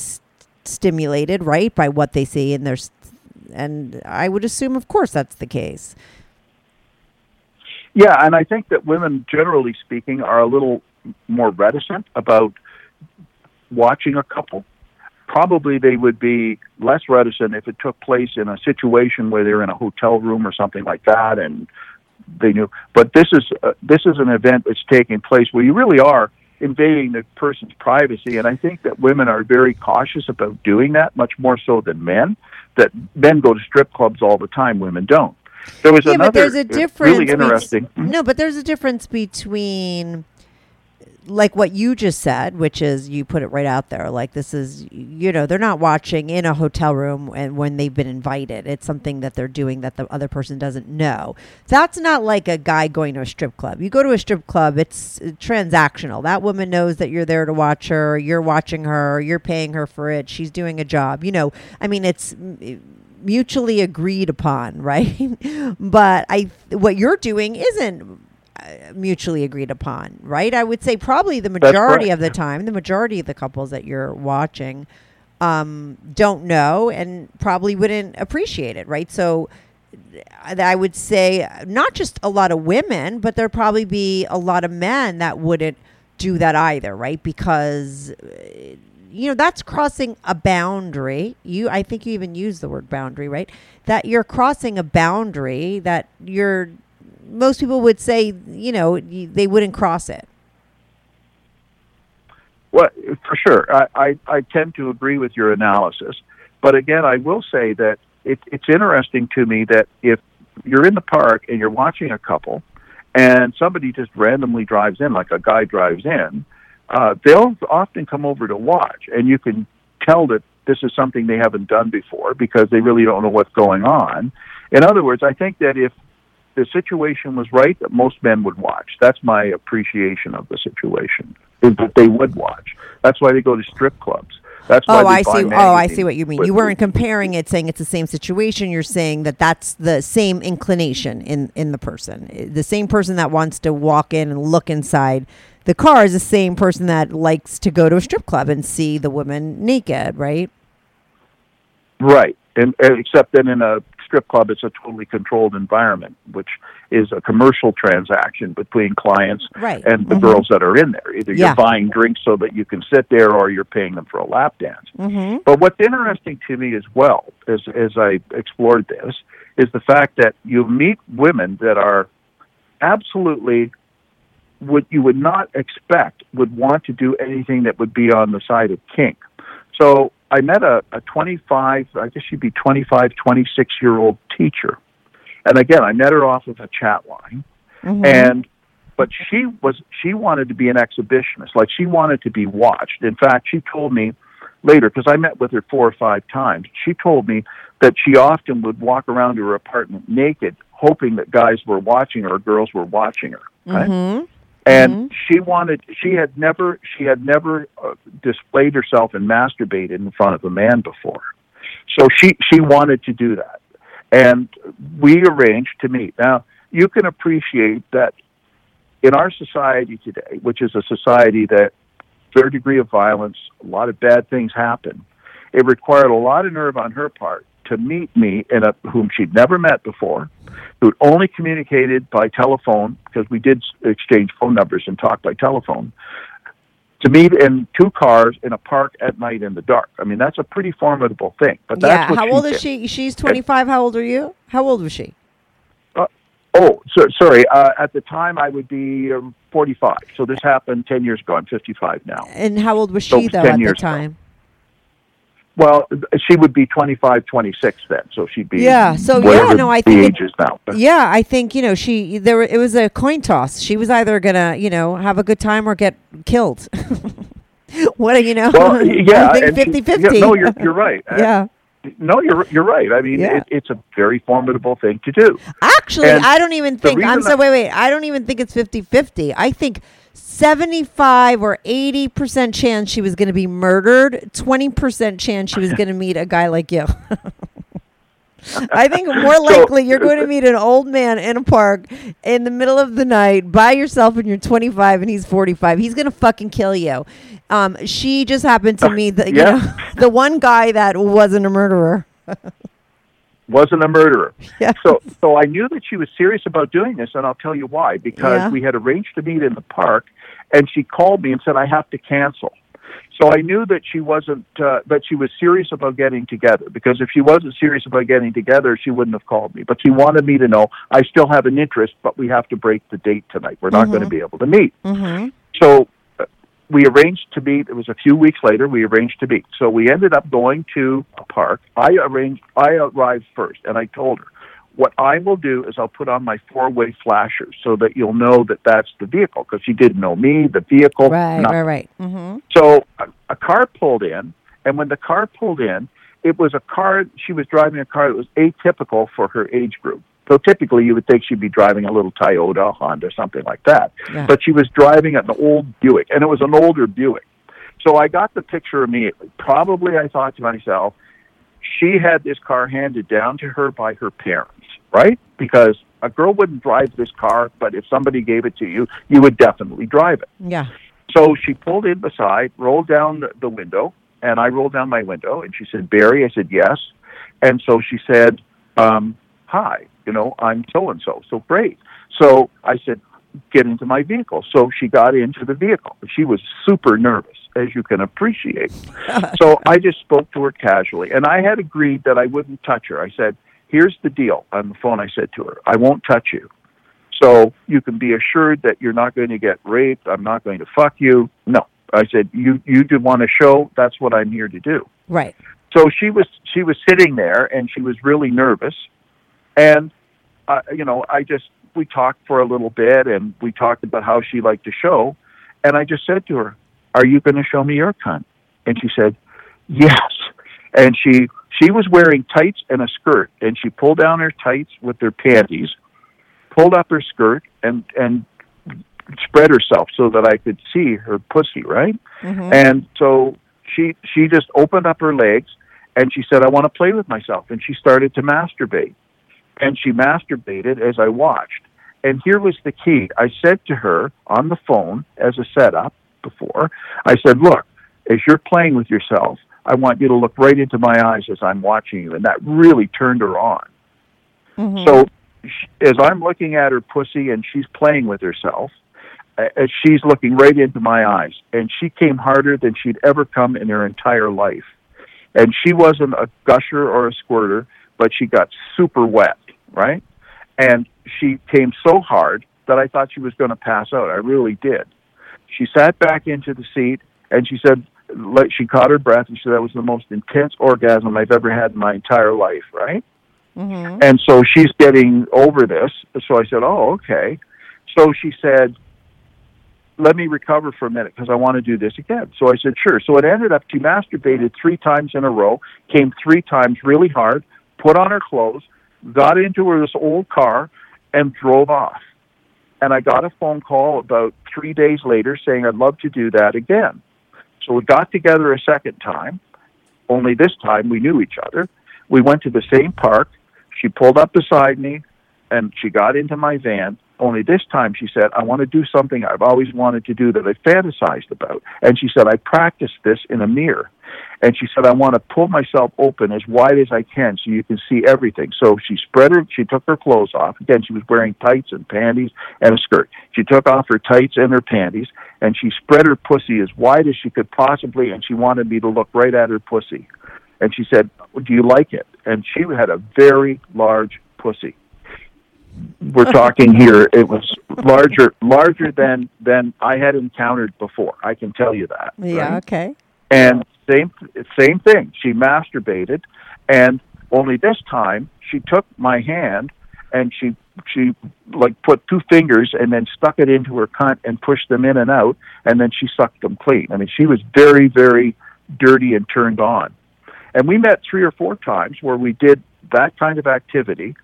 stimulated, right, by what they see, and there's, and I would assume, of course, that's the case. Yeah, and I think that women, generally speaking, are a little more reticent about watching a couple. Probably they would be less reticent if it took place in a situation where they're in a hotel room or something like that, and they knew. But this is uh, this is an event that's taking place where you really are invading the person's privacy, and I think that women are very cautious about doing that, much more so than men. That men go to strip clubs all the time, women don't. There was yeah, another but there's a difference. really interesting. Hmm? no, but there's a difference between like what you just said, which is you put it right out there. Like this is, you know, they're not watching in a hotel room and when they've been invited. It's something that they're doing that the other person doesn't know. That's not like a guy going to a strip club. You go to a strip club, it's uh, transactional. That woman knows that you're there to watch her. You're watching her. You're paying her for it. She's doing a job. You know, I mean, it's mutually agreed upon, right? but I, what you're doing isn't mutually agreed upon, right? I would say probably the majority correct. of the time, the majority of the couples that you're watching um, don't know and probably wouldn't appreciate it, right? So uh, I would say not just a lot of women, but there'd probably be a lot of men that wouldn't do that either, right? Because uh, you know that's crossing a boundary. You, I think you even use the word boundary, right? That you're crossing a boundary that you're. Most people would say, you know, they wouldn't cross it. Well, for sure, I, I, I tend to agree with your analysis, but again, I will say that it, it's interesting to me that if you're in the park and you're watching a couple, and somebody just randomly drives in, like a guy drives in, uh, they'll often come over to watch, and you can tell that this is something they haven't done before because they really don't know what's going on. In other words, I think that if the situation was right, that most men would watch. That's my appreciation of the situation. Is that they would watch. That's why they go to strip clubs. That's why Oh, I see. Oh, I see what you mean. with- You weren't comparing it, saying it's the same situation. You're saying that that's the same inclination in in the person. The same person that wants to walk in and look inside the car is the same person that likes to go to a strip club and see the woman naked, right? Right, and uh, except that in a strip club, is a totally controlled environment, which is a commercial transaction between clients Right. and the Mhm. girls that are in there. Either Yeah. you're buying drinks so that you can sit there, or you're paying them for a lap dance. Mm-hmm. But what's interesting to me as well, as as I explored this, is the fact that you meet women that are absolutely what you would not expect would want to do anything that would be on the side of kink. So I met a, a 25, I guess she'd be 25, 26 year old teacher. And again, I met her off of a chat line. Mm-hmm. And but she was she wanted to be an exhibitionist like she wanted to be watched in fact she told me later because i met with her four or five times she told me that she often would walk around her apartment naked hoping that guys were watching her or girls were watching her right? Mm-hmm. And she wanted she had never she had never uh, displayed herself and masturbated in front of a man before. So she she wanted to do that. And we arranged to meet. Now you can appreciate that in our society today which is a society that third degree of violence a lot of bad things happen it required a lot of nerve on her part to meet me in a whom she'd never met before who'd only communicated by telephone because we did exchange phone numbers and talk by telephone to meet in two cars in a park at night in the dark. I mean, that's a pretty formidable thing. But that's Yeah. How old did. is she? She's 25. How old are you? How old was she? Oh, so, sorry. Uh, at the time, I would be um, 45. So this happened 10 years ago. I'm 55 now. And how old was So she though at the ago. Well, she would be 25, 26 then. So she'd be Yeah, so, yeah, no, I think it- now. Yeah, I think you know she there. It was a coin toss. She was either gonna you know have a good time or get killed. what do you know? Well, yeah, I think and she- 50 yeah, 50. no, you're you're right. Uh, yeah. No, you're you're right. I mean, Yeah. it, it's a very formidable thing to do. Actually, And I don't even think. I'm so wait, wait. I don't even think it's 50-50. I think 75 or 80% chance she was going to be murdered, 20% chance she was going to meet a guy like you. I think more likely you're going to meet an old man in a park in the middle of the night by yourself and you're 25 and he's 45. He's going to fucking kill you. Um, she just happened to meet the, you yeah. know, the one guy that wasn't a murderer. Wasn't a murderer. Yeah. So so I knew that she was serious about doing this, and I'll tell you why. Because Yeah. we had arranged to meet in the park, and she called me and said I have to cancel. So I knew that she wasn't uh, that she was serious about getting together. Because if she wasn't serious about getting together, she wouldn't have called me. But she wanted me to know I still have an interest, but we have to break the date tonight. We're not going to be able to meet. Mm-hmm. So we arranged to meet. It was a few weeks later. We arranged to meet. So we ended up going to a park. I arranged. I arrived first, and I told her, "What I will do is I'll put on my four-way flashers so that you'll know that that's the vehicle because she didn't know me, the vehicle. Right, nothing. right, right. Mm-hmm. So a, a car pulled in, and when the car pulled in, it was a car. She was driving a car that was atypical for her age group. So typically, you would think she'd be driving a little Toyota, Honda, something like that. Yeah. But she was driving an old Buick, and it was an older Buick. So I got the picture immediately. Probably, I thought to myself, she had this car handed down to her by her parents, right? Because a girl wouldn't drive this car, but if somebody gave it to you, you would definitely drive it. Yeah. So she pulled in beside, rolled down the, the window, and I rolled down my window, and she said, "Barry." I said, "Yes." And so she said, um, "Hi, you know, I'm so and so." So great. So I said, "Get into my vehicle." So she got into the vehicle. She was super nervous, as you can appreciate. so I just spoke to her casually, and I had agreed that I wouldn't touch her. I said, "Here's the deal." On the phone, I said to her, "I won't touch you." So you can be assured that you're not going to get raped. I'm not going to fuck you. No. I said, you, you do want to show, that's what I'm here to do. Right. So she was, she was sitting there and she was really nervous. And, uh, you know, I just, we talked for a little bit and we talked about how she liked to show. And I just said to her, are you going to show me your cunt? And she said, yes. And she, she was wearing tights and a skirt and she pulled down her tights with her panties pulled up her skirt and and spread herself so that I could see her pussy, right? And so she she just opened up her legs and she said, "I want to play with myself." And she started to masturbate. And she masturbated as I watched. And here was the key. I said to her on the phone as a setup before, I said, "Look, as you're playing with yourself, I want you to look right into my eyes as I'm watching you." And that really turned her on. So sh- as I'm looking at her pussy and she's playing with herself, uh, she's looking right into my eyes, and she came harder than she'd ever come in her entire life. And she wasn't a gusher or a squirter, but she got super wet, right? And she came so hard that I thought she was going to pass out. I really did. She sat back into the seat and she said, like, she caught her breath and she said, that was the most intense orgasm I've ever had in my entire life, right? Mm-hmm. And so she's getting over this. So I said, "Oh, okay." So she said, "Let me recover for a minute because I want to do this again." So I said, "Sure." So it ended up she masturbated three times in a row, came three times really hard, put on her clothes, got into her this old car, and drove off. And I got a phone call about three days later saying I'd love to do that again. So we got together a second time. Only this time we knew each other. We went to the same park. She pulled up beside me and she got into my van. Only this time she said, I want to do something I've always wanted to do that I fantasized about. And she said, I practiced this in a mirror. And she said, I want to pull myself open as wide as I can so you can see everything. So she spread her, she took her clothes off. Again, she was wearing tights and panties and a skirt. She took off her tights and her panties and she spread her pussy as wide as she could possibly. And she wanted me to look right at her pussy. And she said, Do you like it? And she had a very large pussy. We're talking here. It was larger, larger than than I had encountered before. I can tell you that. Yeah. right? Okay. And same same thing. She masturbated, and only this time she took my hand and she she like put two fingers and then stuck it into her cunt and pushed them in and out, and then she sucked them clean. I mean, she was very very dirty and turned on. And we met three or four times where we did that kind of activity,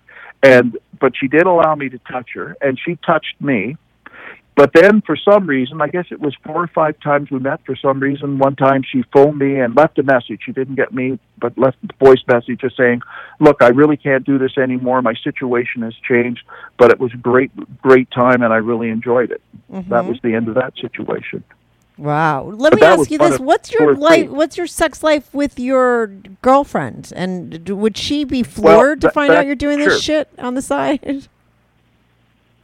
and but she did allow me to touch her, and she touched me. But then, for some reason, I guess it was four or five times we met. For some reason, one time she phoned me and left a message. She didn't get me, but left a voice message just saying, "Look, I really can't do this anymore. My situation has changed, but it was a great, great time, and I really enjoyed it." That mm-hmm. was the end of that situation. Wow. Let But me ask you this: What's your life? What's your sex life with your girlfriend? And d- would she be floored to that- find that- out you're doing this shit on the side?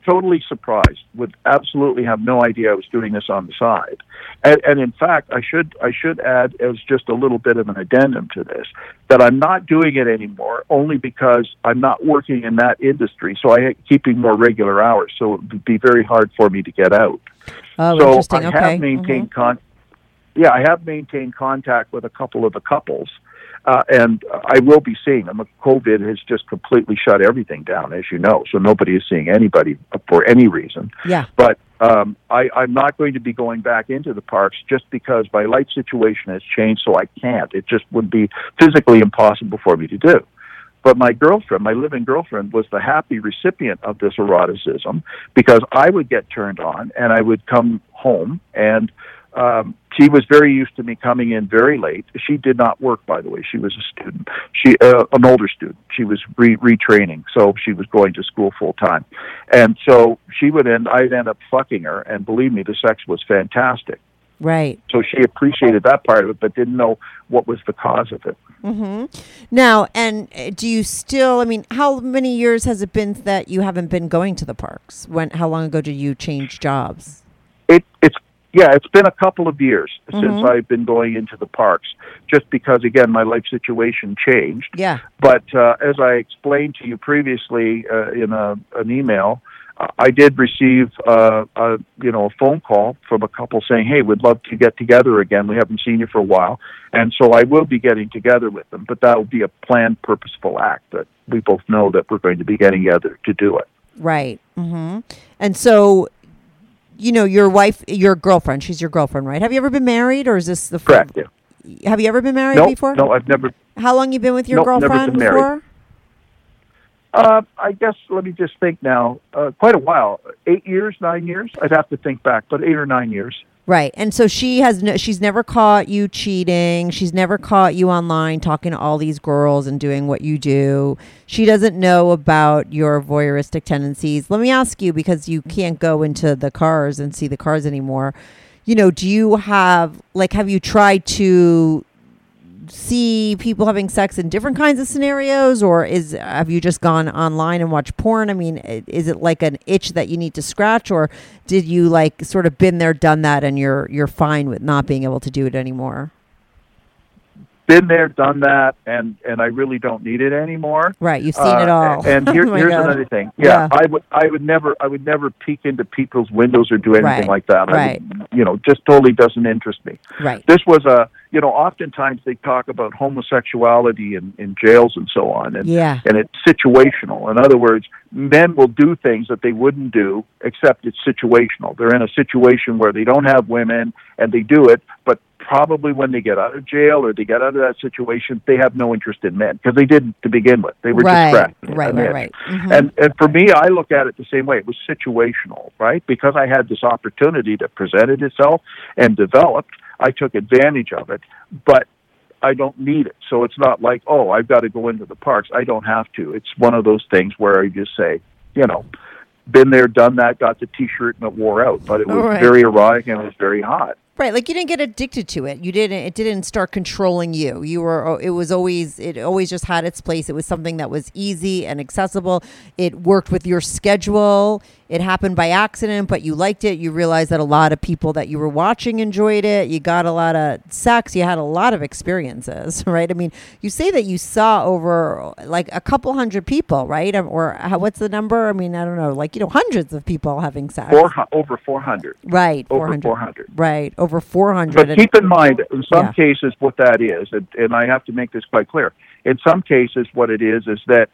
totally surprised. Would absolutely have no idea I was doing this on the side. And, and in fact, I should I should add as just a little bit of an addendum to this that I'm not doing it anymore only because I'm not working in that industry. So I am keeping more regular hours. So it would be very hard for me to get out. Oh, so interesting. I okay. have maintained mm-hmm. con. Yeah, I have maintained contact with a couple of the couples, uh, and I will be seeing them. COVID has just completely shut everything down, as you know. So nobody is seeing anybody for any reason. Yeah. But um, I, I'm not going to be going back into the parks just because my life situation has changed, so I can't. It just would be physically impossible for me to do. But my girlfriend, my living girlfriend, was the happy recipient of this eroticism because I would get turned on and I would come home and um, she was very used to me coming in very late. She did not work, by the way. She was a student. She uh, an older student. She was re- retraining, so she was going to school full time. And so she would end. I'd end up fucking her, and believe me, the sex was fantastic. Right. So she appreciated that part of it, but didn't know what was the cause of it. Mm-hmm. Now, and uh, do you still? I mean, how many years has it been that you haven't been going to the parks? When? How long ago did you change jobs? It, it's yeah, it's been a couple of years Mm-hmm. since I've been going into the parks, just because again my life situation changed. Yeah. But uh, as I explained to you previously uh, in a, an email, I did receive uh, a you know a phone call from a couple saying, "Hey, we'd love to get together again. We haven't seen you for a while," and so I will be getting together with them. But that will be a planned, purposeful act that we both know that we're going to be getting together to do it. Right. hmm And so, you know, your wife, your girlfriend, she's your girlfriend, right? Have you ever been married, or is this the Correct. Yeah. Have you ever been married No, before? no, I've never. How long you been with your Nope, girlfriend been married. before? Uh, I guess let me just think now. Uh, quite a while, eight years, nine years. I'd have to think back, but eight or nine years. Right. And so she has no, she's never caught you cheating. She's never caught you online talking to all these girls and doing what you do. She doesn't know about your voyeuristic tendencies. Let me ask you because you can't go into the cars and see the cars anymore. You know, do you have like have you tried to see people having sex in different kinds of scenarios or is have you just gone online and watched porn? I mean is it like an itch that you need to scratch or did you like sort of been there done that and you're you're fine with not being able to do it anymore Been there, done that, and and I really don't need it anymore. right you've seen Uh, it all And here, Oh here's God. another thing. Yeah. Yeah, I would I would never I would never peek into people's windows or do anything Right, like that. I right. would, you know, just totally doesn't interest me. right This was a you know, oftentimes they talk about homosexuality in, in jails and so on, and Yeah. and it's situational. In other words, men will do things that they wouldn't do, except it's situational. They're in a situation where they don't have women, and they do it, but probably when they get out of jail or they get out of that situation, they have no interest in men because they didn't to begin with. They were Right, just scratching right, right, right. Mhm. And and for me, I look at it the same way. It was situational, right? Because I had this opportunity that presented itself and developed, I took advantage of it. But I don't need it. So it's not like, oh, I've got to go into the parks. I don't have to. It's one of those things where I just say, you know, been there, done that, got the T-shirt, and it wore out. But it was right. very erotic and it was very hot. Right, like you didn't get addicted to it. You didn't. It didn't start controlling you. You were. Oh, it was always. It always just had its place. It was something that was easy and accessible. It worked with your schedule. It happened by accident, but you liked it. You realized that a lot of people that you were watching enjoyed it. You got a lot of sex. You had a lot of experiences, right? I mean, you say that you saw over like a couple hundred people, right? Um, or how, what's the number? I mean, I don't know, like you know, hundreds of people having sex. Four, over 400. Right, Over 400. 400. Right, over 400. But And- keep in mind, in some Yeah. cases, what that is, and, and I have to make this quite clear. In some cases, what it is is that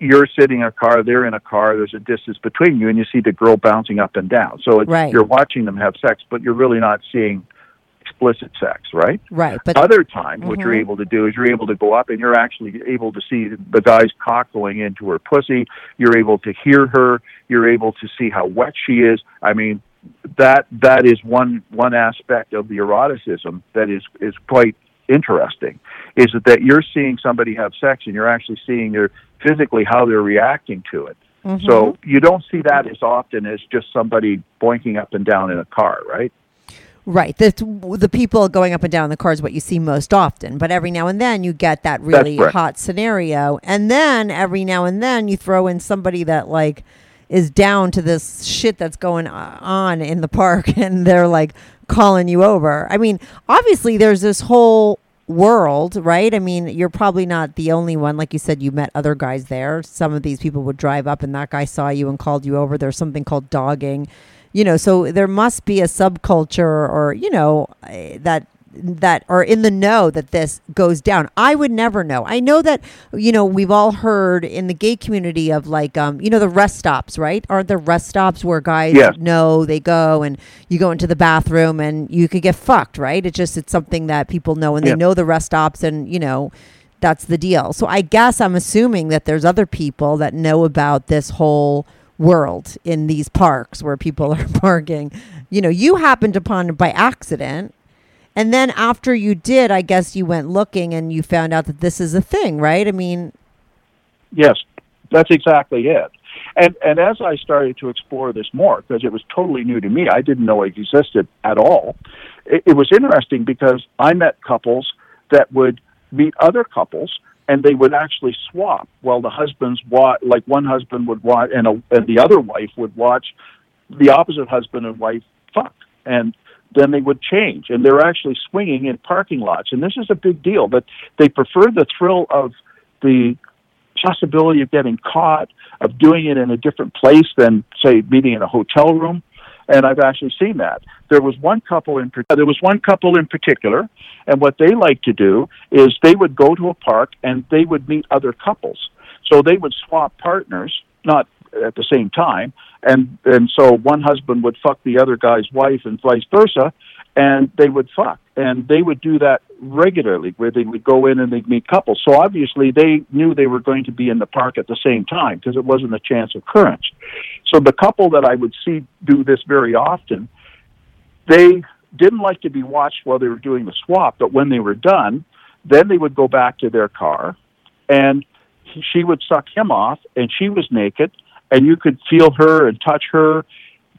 you're sitting in a car, they're in a car, there's a distance between you, and you see the girl bouncing up and down. So it's, Right. you're watching them have sex, but you're really not seeing explicit sex, right? right, but Other times, what you're Mhm. able to do is you're able to go up and you're actually able to see the guy's cock going into her pussy. You're able to hear her. You're able to see how wet she is. I mean, that that is one one aspect of the eroticism that is is quite interesting. Is that you're seeing somebody have sex and you're actually seeing their physically how they're reacting to it. Mm-hmm. So you don't see that as often as just somebody boinking up and down in a car, right? Right. The, the people going up and down in the car is what you see most often. But every now and then you get that really hot scenario. And then every now and then you throw in somebody that, like, is down to this shit that's going on in the park and they're like calling you over. I mean, obviously, there's this whole world, right? I mean, you're probably not the only one. Like you said, you met other guys there. Some of these people would drive up and that guy saw you and called you over. There's something called dogging you know so there must be a subculture or you know eh, that that are in the know that this goes down i would never know i know that you know we've all heard in the gay community of like um you know the rest stops right aren't there rest stops where guys Yes. know they go and you go into the bathroom and you could get fucked right it's just it's something that people know and Yeah. they know the rest stops and you know that's the deal so i guess i'm assuming that there's other people that know about this whole world in these parks where people are parking. You know, you happened upon by accident. And then after you did, I guess you went looking and you found out that this is a thing, right? I mean, Yes, that's exactly it. And and as I started to explore this more, because it was totally new to me, I didn't know it existed at all. It, it was interesting because I met couples that would meet other couples, and they would actually swap. While the husbands watch, like one husband would watch, and, a, and the other wife would watch the opposite husband and wife fuck, and then they would change, and they're actually swinging in parking lots. And this is a big deal, but they prefer the thrill of the possibility of getting caught, of doing it in a different place than, say, meeting in a hotel room. And I've actually seen that. There was one couple in there was one couple in particular, and what they like to do is they would go to a park and they would meet other couples. So they would swap partners, not at the same time, and and so one husband would fuck the other guy's wife and vice versa, and they would fuck, and they would do that regularly, where they would go in and they'd meet couples. So obviously they knew they were going to be in the park at the same time because it wasn't a chance occurrence. So the couple that I would see do this very often, they didn't like to be watched while they were doing the swap, but when they were done, then they would go back to their car, and she would suck him off, and she was naked, and you could feel her and touch her.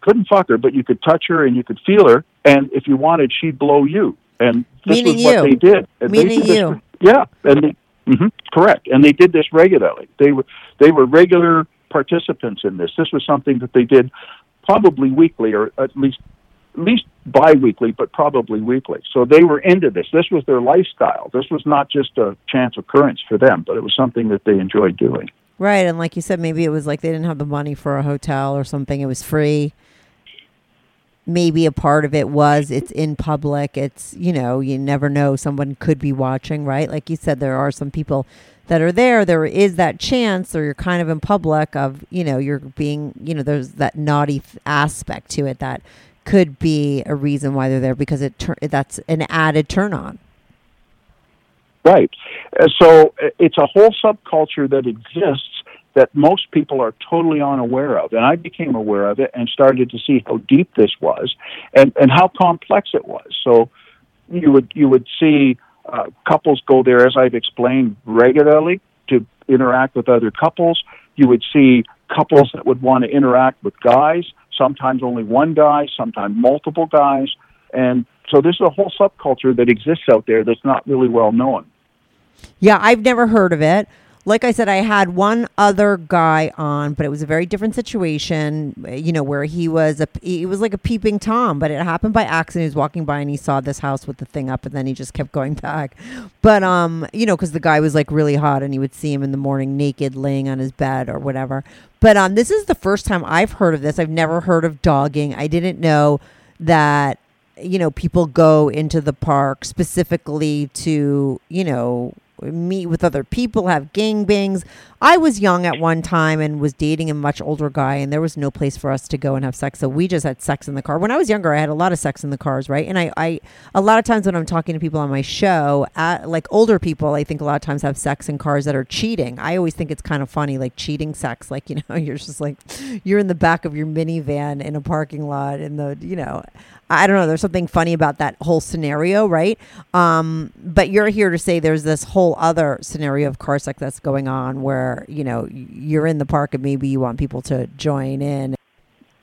Couldn't fuck her, but you could touch her and you could feel her, and if you wanted, she'd blow you. And this Meaning was what you. they did. And they Meaning did this- you. yeah, and they, hmm correct, and they did this regularly. They were they were regular participants in this. This was something that they did probably weekly, or at least at least biweekly, but probably weekly. So they were into this. This was their lifestyle. This was not just a chance occurrence for them, but it was something that they enjoyed doing. Right. And like you said, maybe it was like they didn't have the money for a hotel or something. It was free. Maybe a part of it was it's in public. It's, you know, you never know. Someone could be watching, right? Like you said, there are some people that are there. There is that chance, or you're kind of in public of, you know, you're being, you know, there's that naughty aspect to it that could be a reason why they're there because it tur- that's an added turn on. Right. Uh, So uh, it's a whole subculture that exists that most people are totally unaware of. And I became aware of it and started to see how deep this was and, and how complex it was. So you would you would see uh, couples go there, as I've explained, regularly to interact with other couples. You would see couples that would want to interact with guys, sometimes only one guy, sometimes multiple guys. And so this is a whole subculture that exists out there that's not really well known. Yeah, I've never heard of it. Like I said, I had one other guy on, but it was a very different situation. You know, where he was a he was like a peeping tom, but it happened by accident. He was walking by and he saw this house with the thing up, and then he just kept going back. But um, you know, because the guy was like really hot, and he would see him in the morning naked, laying on his bed or whatever. But um, this is the first time I've heard of this. I've never heard of dogging. I didn't know that you know people go into the park specifically to you know meet with other people, have gangbangs. I was young at one time and was dating a much older guy, and there was no place for us to go and have sex. So we just had sex in the car. When I was younger, I had a lot of sex in the cars, right? And I, I a lot of times when I'm talking to people on my show, at, like older people, I think a lot of times have sex in cars that are cheating. I always think it's kind of funny, like cheating sex. Like you know, you're just like you're in the back of your minivan in a parking lot, in the you know. I don't know. There's something funny about that whole scenario, right? Um, but you're here to say there's this whole other scenario of car sex that's going on where you know you're in the park and maybe you want people to join in.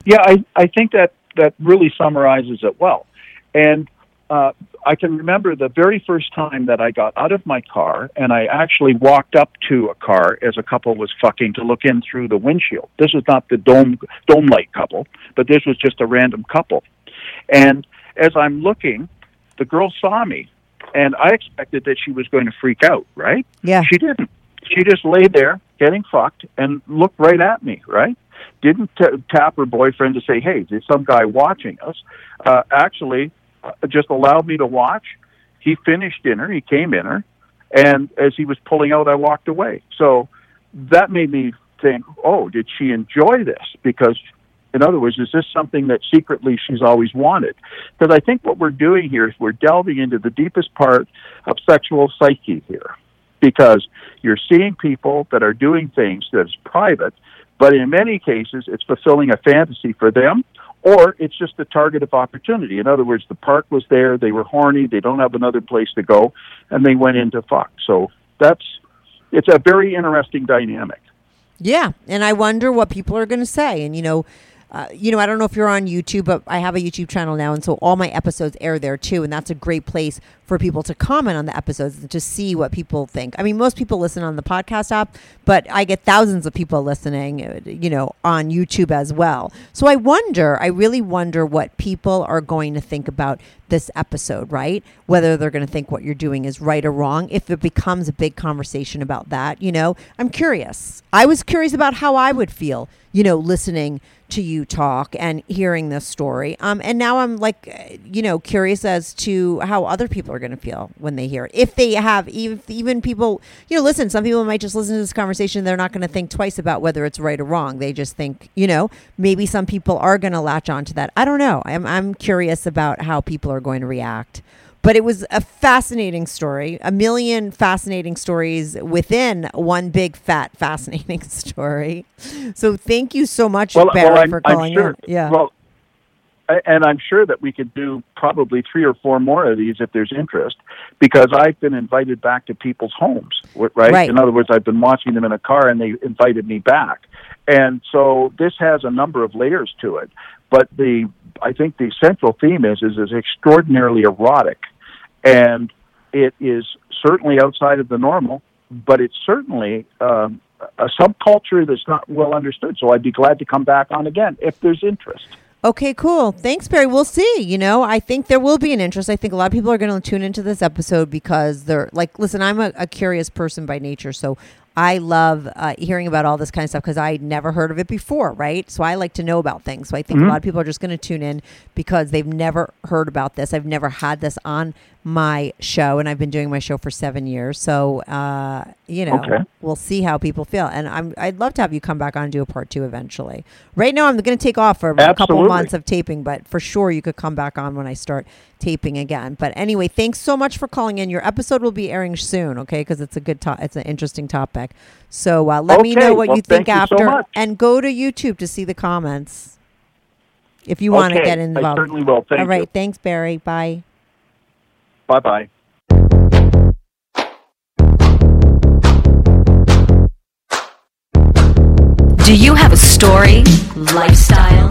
Yeah, I I think that that really summarizes it well. And uh, I can remember the very first time that I got out of my car and I actually walked up to a car as a couple was fucking to look in through the windshield. This was not the dome dome light couple, but this was just a random couple. And as I'm looking, the girl saw me, and I expected that she was going to freak out, right? Yeah. She didn't. She just lay there getting fucked and looked right at me, right? Didn't t- tap her boyfriend to say, "Hey, there's some guy watching us." Uh, actually, uh, just allowed me to watch. He finished dinner. He came in her, and as he was pulling out, I walked away. So that made me think, "Oh, did she enjoy this?" Because in other words, is this something that secretly she's always wanted? Because I think what we're doing here is we're delving into the deepest part of sexual psyche here. Because you're seeing people that are doing things that's private, but in many cases it's fulfilling a fantasy for them, or it's just a target of opportunity. In other words, the park was there, they were horny, they don't have another place to go, and they went into fuck. So that's it's a very interesting dynamic. Yeah, and I wonder what people are going to say. And you know, uh, you know, I don't know if you're on YouTube, but I have a YouTube channel now, and so all my episodes air there too, and that's a great place for people to comment on the episodes and to see what people think. I mean, most people listen on the podcast app, but I get thousands of people listening, uh, you know, on YouTube as well. So I wonder, I really wonder what people are going to think about this episode, right? Whether they're going to think what you're doing is right or wrong. If it becomes a big conversation about that, you know, I'm curious. I was curious about how I would feel, you know, listening to you talk and hearing this story. Um, and now I'm like, uh, you know, curious as to how other people are going to feel when they hear it. If they have, even even people, you know, listen. Some people might just listen to this conversation. They're not going to think twice about whether it's right or wrong. They just think, you know, maybe some people are going to latch onto that. I don't know. I'm I'm curious about how people are going to react. But it was a fascinating story, a million fascinating stories within one big fat fascinating story. So thank you so much, Well, Barry, well, for calling sure. in. Yeah. Well, and I'm sure that we could do probably three or four more of these if there's interest, because I've been invited back to people's homes. Right. Right. In other words, I've been watching them in a car, and they invited me back. And so this has a number of layers to it. But the I think the central theme is is is extraordinarily erotic, and it is certainly outside of the normal, but it's certainly um, a subculture that's not well understood. So I'd be glad to come back on again if there's interest. Okay, cool. Thanks, Barry. We'll see. You know, I think there will be an interest. I think a lot of people are going to tune into this episode because they're like, listen, I'm a, a curious person by nature. So I love uh, hearing about all this kind of stuff because I never heard of it before, right? So I like to know about things. So I think a lot of people are just going to tune in because they've never heard about this. I've never had this on my show, and I've been doing my show for seven years. So, uh, you know, Okay. we'll see how people feel. And I'm, I'd love to have you come back on and do a part two eventually. Right now, I'm going to take off for a couple Absolutely. months of taping, but for sure you could come back on when I start taping again. But anyway, thanks so much for calling in. Your episode will be airing soon, okay? Because it's a good, to- it's an interesting topic. So uh, let me know what well, you think you so after, much. and go to YouTube to see the comments if you want to Okay, get I involved. certainly will. Thank All right, you. thanks, Barry. Bye. Bye bye. Do you have a story, lifestyle,